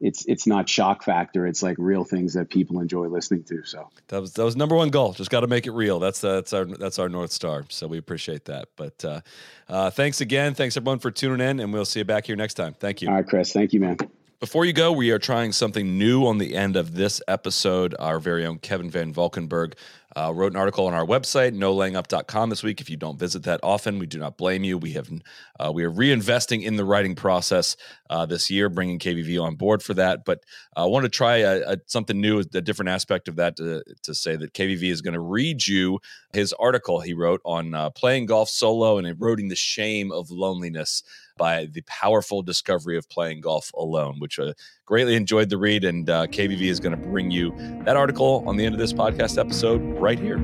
it's it's not shock factor. It's like real things that people enjoy listening to. So that was that was number one goal. Just got to make it real. That's uh, that's our that's our north star. So we appreciate that. But uh, uh, thanks again. Thanks everyone for tuning in, and we'll see you back here next time. Thank you. All right, Chris. Thank you, man. Before you go, we are trying something new on the end of this episode. Our very own Kevin Van Valkenburg uh, wrote an article on our website, nolayingup.com this week. If you don't visit that often, we do not blame you. We have uh, we are reinvesting in the writing process uh, this year, bringing KVV on board for that. But I want to try a, a, something new, a different aspect of that to, to say that KVV is going to read you his article he wrote on uh, playing golf solo and eroding the shame of loneliness by the powerful discovery of playing golf alone, which I uh, greatly enjoyed the read. And uh, KVV is going to bring you that article on the end of this podcast episode right here.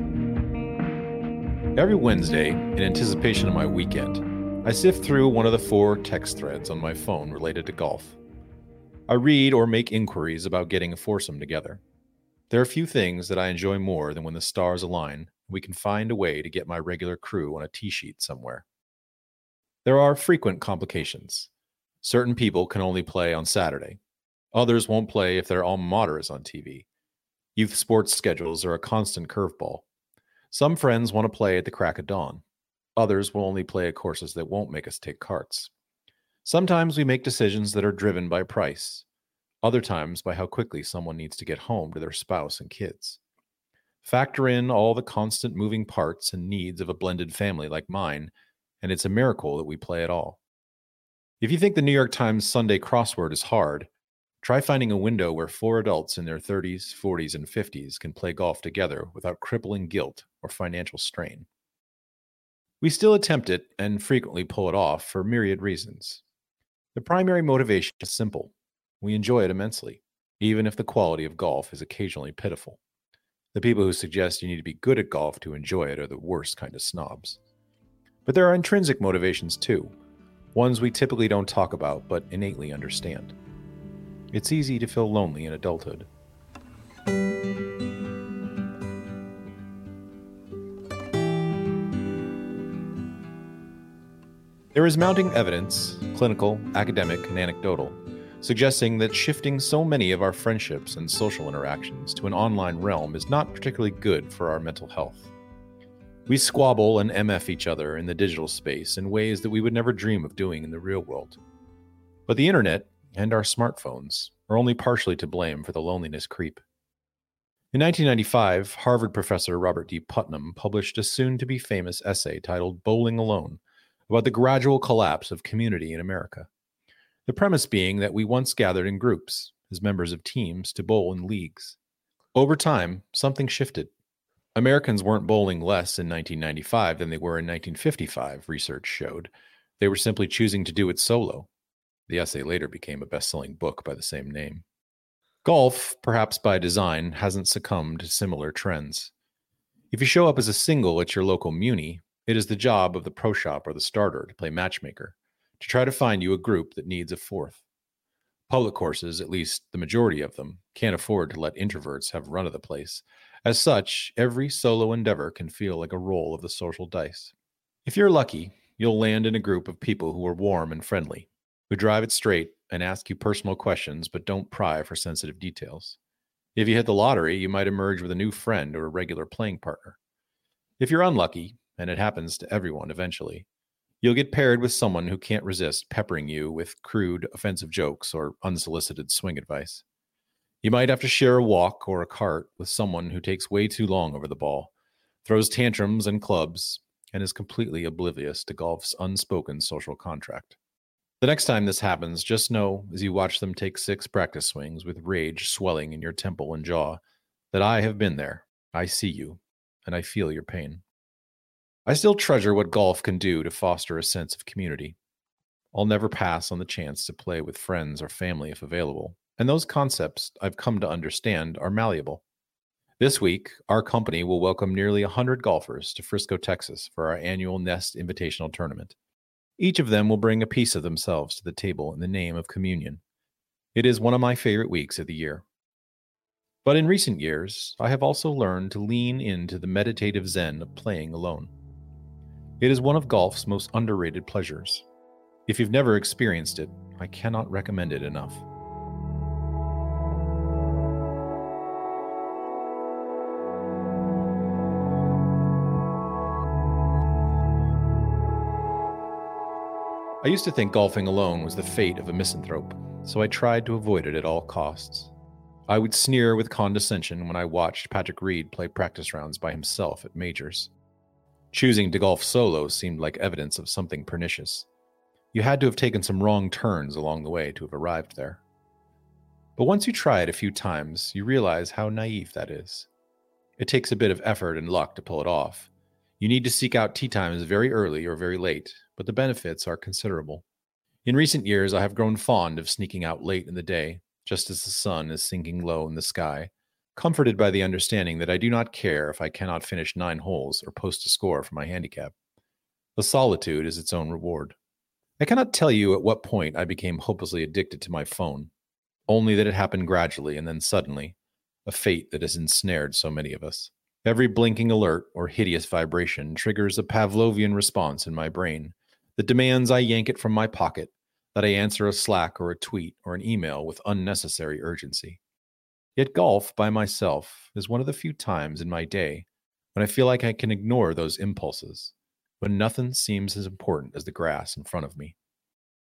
Every Wednesday, in anticipation of my weekend, I sift through one of the four text threads on my phone related to golf. I read or make inquiries about getting a foursome together. There are a few things that I enjoy more than when the stars align we can find a way to get my regular crew on a tee sheet somewhere. There are frequent complications. Certain people can only play on Saturday. Others won't play if their alma mater is on TV. Youth sports schedules are a constant curveball. Some friends want to play at the crack of dawn. Others will only play at courses that won't make us take carts. Sometimes we make decisions that are driven by price, other times by how quickly someone needs to get home to their spouse and kids. Factor in all the constant moving parts and needs of a blended family like mine, and it's a miracle that we play at all. If you think the New York Times Sunday crossword is hard, try finding a window where four adults in their 30s, 40s, and 50s can play golf together without crippling guilt or financial strain. We still attempt it and frequently pull it off for myriad reasons. The primary motivation is simple we enjoy it immensely, even if the quality of golf is occasionally pitiful. The people who suggest you need to be good at golf to enjoy it are the worst kind of snobs. But there are intrinsic motivations too, ones we typically don't talk about but innately understand. It's easy to feel lonely in adulthood. There is mounting evidence, clinical, academic, and anecdotal, suggesting that shifting so many of our friendships and social interactions to an online realm is not particularly good for our mental health. We squabble and MF each other in the digital space in ways that we would never dream of doing in the real world. But the internet and our smartphones are only partially to blame for the loneliness creep. In 1995, Harvard professor Robert D. Putnam published a soon to be famous essay titled Bowling Alone about the gradual collapse of community in America. The premise being that we once gathered in groups, as members of teams, to bowl in leagues. Over time, something shifted. Americans weren't bowling less in 1995 than they were in 1955, research showed. They were simply choosing to do it solo. The essay later became a best selling book by the same name. Golf, perhaps by design, hasn't succumbed to similar trends. If you show up as a single at your local Muni, it is the job of the pro shop or the starter to play matchmaker, to try to find you a group that needs a fourth. Public courses, at least the majority of them, can't afford to let introverts have run of the place. As such, every solo endeavor can feel like a roll of the social dice. If you're lucky, you'll land in a group of people who are warm and friendly, who drive it straight and ask you personal questions but don't pry for sensitive details. If you hit the lottery, you might emerge with a new friend or a regular playing partner. If you're unlucky, and it happens to everyone eventually. You'll get paired with someone who can't resist peppering you with crude, offensive jokes or unsolicited swing advice. You might have to share a walk or a cart with someone who takes way too long over the ball, throws tantrums and clubs, and is completely oblivious to golf's unspoken social contract. The next time this happens, just know as you watch them take six practice swings with rage swelling in your temple and jaw that I have been there, I see you, and I feel your pain. I still treasure what golf can do to foster a sense of community. I'll never pass on the chance to play with friends or family if available, and those concepts I've come to understand are malleable. This week, our company will welcome nearly 100 golfers to Frisco, Texas for our annual Nest Invitational Tournament. Each of them will bring a piece of themselves to the table in the name of communion. It is one of my favorite weeks of the year. But in recent years, I have also learned to lean into the meditative zen of playing alone. It is one of golf's most underrated pleasures. If you've never experienced it, I cannot recommend it enough. I used to think golfing alone was the fate of a misanthrope, so I tried to avoid it at all costs. I would sneer with condescension when I watched Patrick Reed play practice rounds by himself at majors. Choosing to golf solo seemed like evidence of something pernicious. You had to have taken some wrong turns along the way to have arrived there. But once you try it a few times, you realize how naive that is. It takes a bit of effort and luck to pull it off. You need to seek out tee times very early or very late, but the benefits are considerable. In recent years, I have grown fond of sneaking out late in the day, just as the sun is sinking low in the sky, comforted by the understanding that I do not care if I cannot finish nine holes or post a score for my handicap. The solitude is its own reward. I cannot tell you at what point I became hopelessly addicted to my phone, only that it happened gradually and then suddenly, a fate that has ensnared so many of us. Every blinking alert or hideous vibration triggers a Pavlovian response in my brain that demands I yank it from my pocket, that I answer a Slack or a tweet or an email with unnecessary urgency. Yet golf by myself is one of the few times in my day when I feel like I can ignore those impulses, when nothing seems as important as the grass in front of me.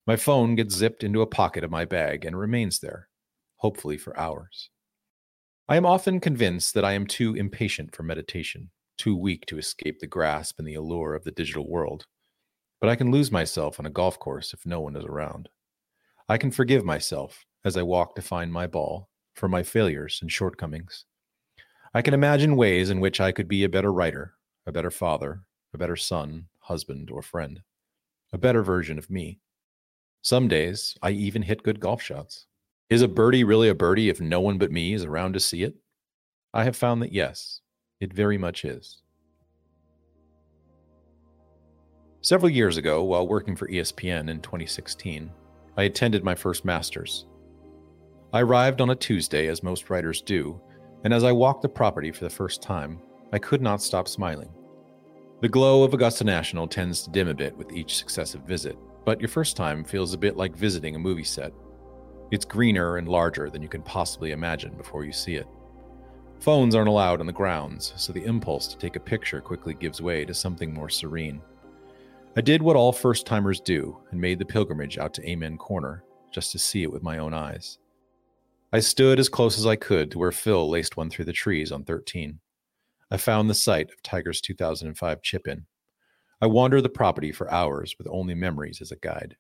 My phone gets zipped into a pocket of my bag and remains there, hopefully for hours. I am often convinced that I am too impatient for meditation, too weak to escape the grasp and the allure of the digital world. But I can lose myself on a golf course if no one is around. I can forgive myself as I walk to find my ball for my failures and shortcomings. I can imagine ways in which I could be a better writer, a better father, a better son, husband, or friend, a better version of me. Some days I even hit good golf shots. Is a birdie really a birdie if no one but me is around to see it? I have found that yes, it very much is. Several years ago, while working for ESPN in 2016, I attended my first Masters. I arrived on a Tuesday, as most writers do, and as I walked the property for the first time, I could not stop smiling. The glow of Augusta National tends to dim a bit with each successive visit, but your first time feels a bit like visiting a movie set. It's greener and larger than you can possibly imagine before you see it. Phones aren't allowed on the grounds, so the impulse to take a picture quickly gives way to something more serene. I did what all first timers do and made the pilgrimage out to Amen Corner just to see it with my own eyes. I stood as close as I could to where Phil laced one through the trees on 13. I found the site of Tiger's 2005 chip in. I wandered the property for hours with only memories as a guide.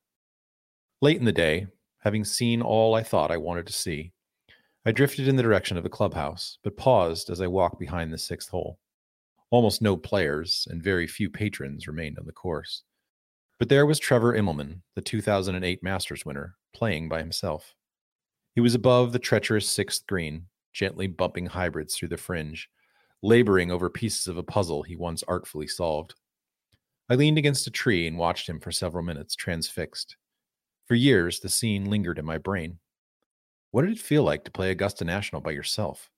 Late in the day, having seen all I thought I wanted to see, I drifted in the direction of the clubhouse, but paused as I walked behind the sixth hole. Almost no players and very few patrons remained on the course. But there was Trevor Immelman, the 2008 Masters winner, playing by himself. He was above the treacherous sixth green, gently bumping hybrids through the fringe, laboring over pieces of a puzzle he once artfully solved. I leaned against a tree and watched him for several minutes, transfixed. For years, the scene lingered in my brain. What did it feel like to play Augusta National by yourself?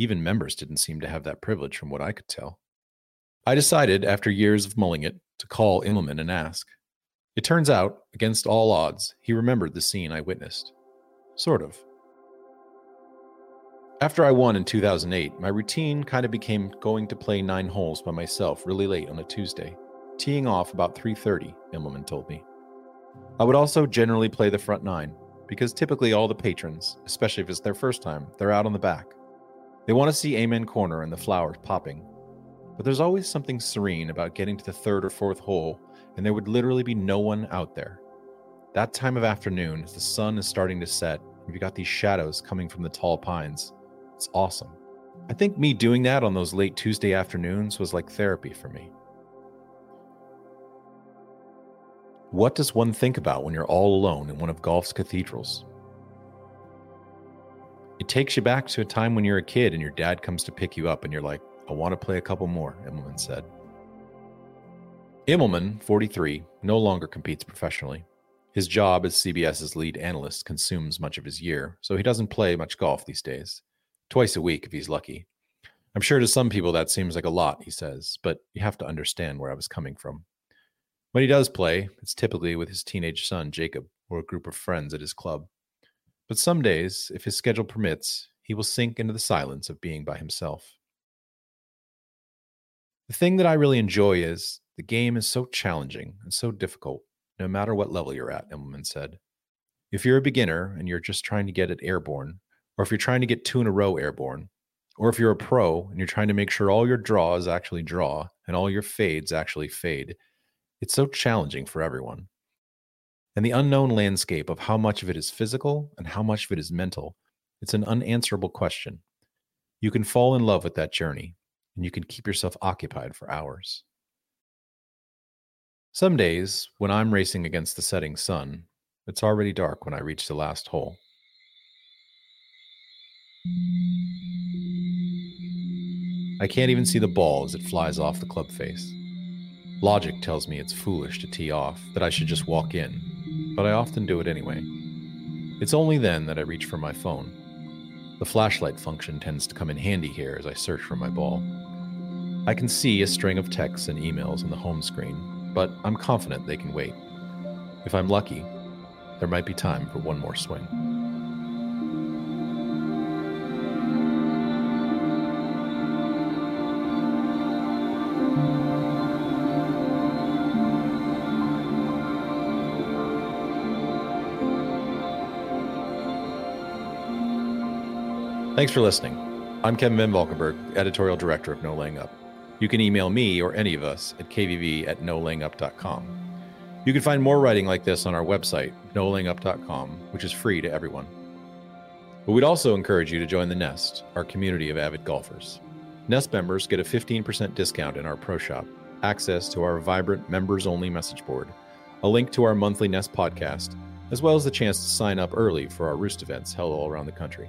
Even members didn't seem to have that privilege, from what I could tell. I decided, after years of mulling it, to call Immelman and ask. It turns out, against all odds, he remembered the scene I witnessed. Sort of. After I won in 2008, my routine kind of became going to play 9 holes by myself really late on a Tuesday, teeing off about 3:30, Immelman told me. I would also generally play the front 9 because typically all the patrons, especially if it's their first time, they're out on the back. They want to see Amen Corner and the flowers popping. But there's always something serene about getting to the third or fourth hole and there would literally be no one out there. That time of afternoon, as the sun is starting to set, and you've got these shadows coming from the tall pines, it's awesome. I think me doing that on those late Tuesday afternoons was like therapy for me. What does one think about when you're all alone in one of golf's cathedrals? It takes you back to a time when you're a kid and your dad comes to pick you up and you're like, I want to play a couple more, Immelman said. Immelman, 43, no longer competes professionally. His job as CBS's lead analyst consumes much of his year, so he doesn't play much golf these days twice a week if he's lucky. I'm sure to some people that seems like a lot, he says, but you have to understand where I was coming from. When he does play, it's typically with his teenage son, Jacob, or a group of friends at his club. But some days, if his schedule permits, he will sink into the silence of being by himself. The thing that I really enjoy is the game is so challenging and so difficult, no matter what level you're at, Immelman said. If you're a beginner and you're just trying to get it airborne, or if you're trying to get two in a row airborne, or if you're a pro and you're trying to make sure all your draws actually draw and all your fades actually fade, it's so challenging for everyone. And the unknown landscape of how much of it is physical and how much of it is mental, it's an unanswerable question. You can fall in love with that journey, and you can keep yourself occupied for hours. Some days, when I'm racing against the setting sun, it's already dark when I reach the last hole. I can't even see the ball as it flies off the club face. Logic tells me it's foolish to tee off, that I should just walk in, but I often do it anyway. It's only then that I reach for my phone. The flashlight function tends to come in handy here as I search for my ball. I can see a string of texts and emails on the home screen, but I'm confident they can wait. If I'm lucky, there might be time for one more swing. Thanks for listening. I'm Kevin Van Valkenburg, editorial director of No Laying Up. You can email me or any of us at kvv at nolayingup.com. You can find more writing like this on our website, nolayingup.com, which is free to everyone. But we'd also encourage you to join the Nest, our community of avid golfers. Nest members get a 15% discount in our pro shop, access to our vibrant members only message board, a link to our monthly Nest podcast, as well as the chance to sign up early for our Roost events held all around the country.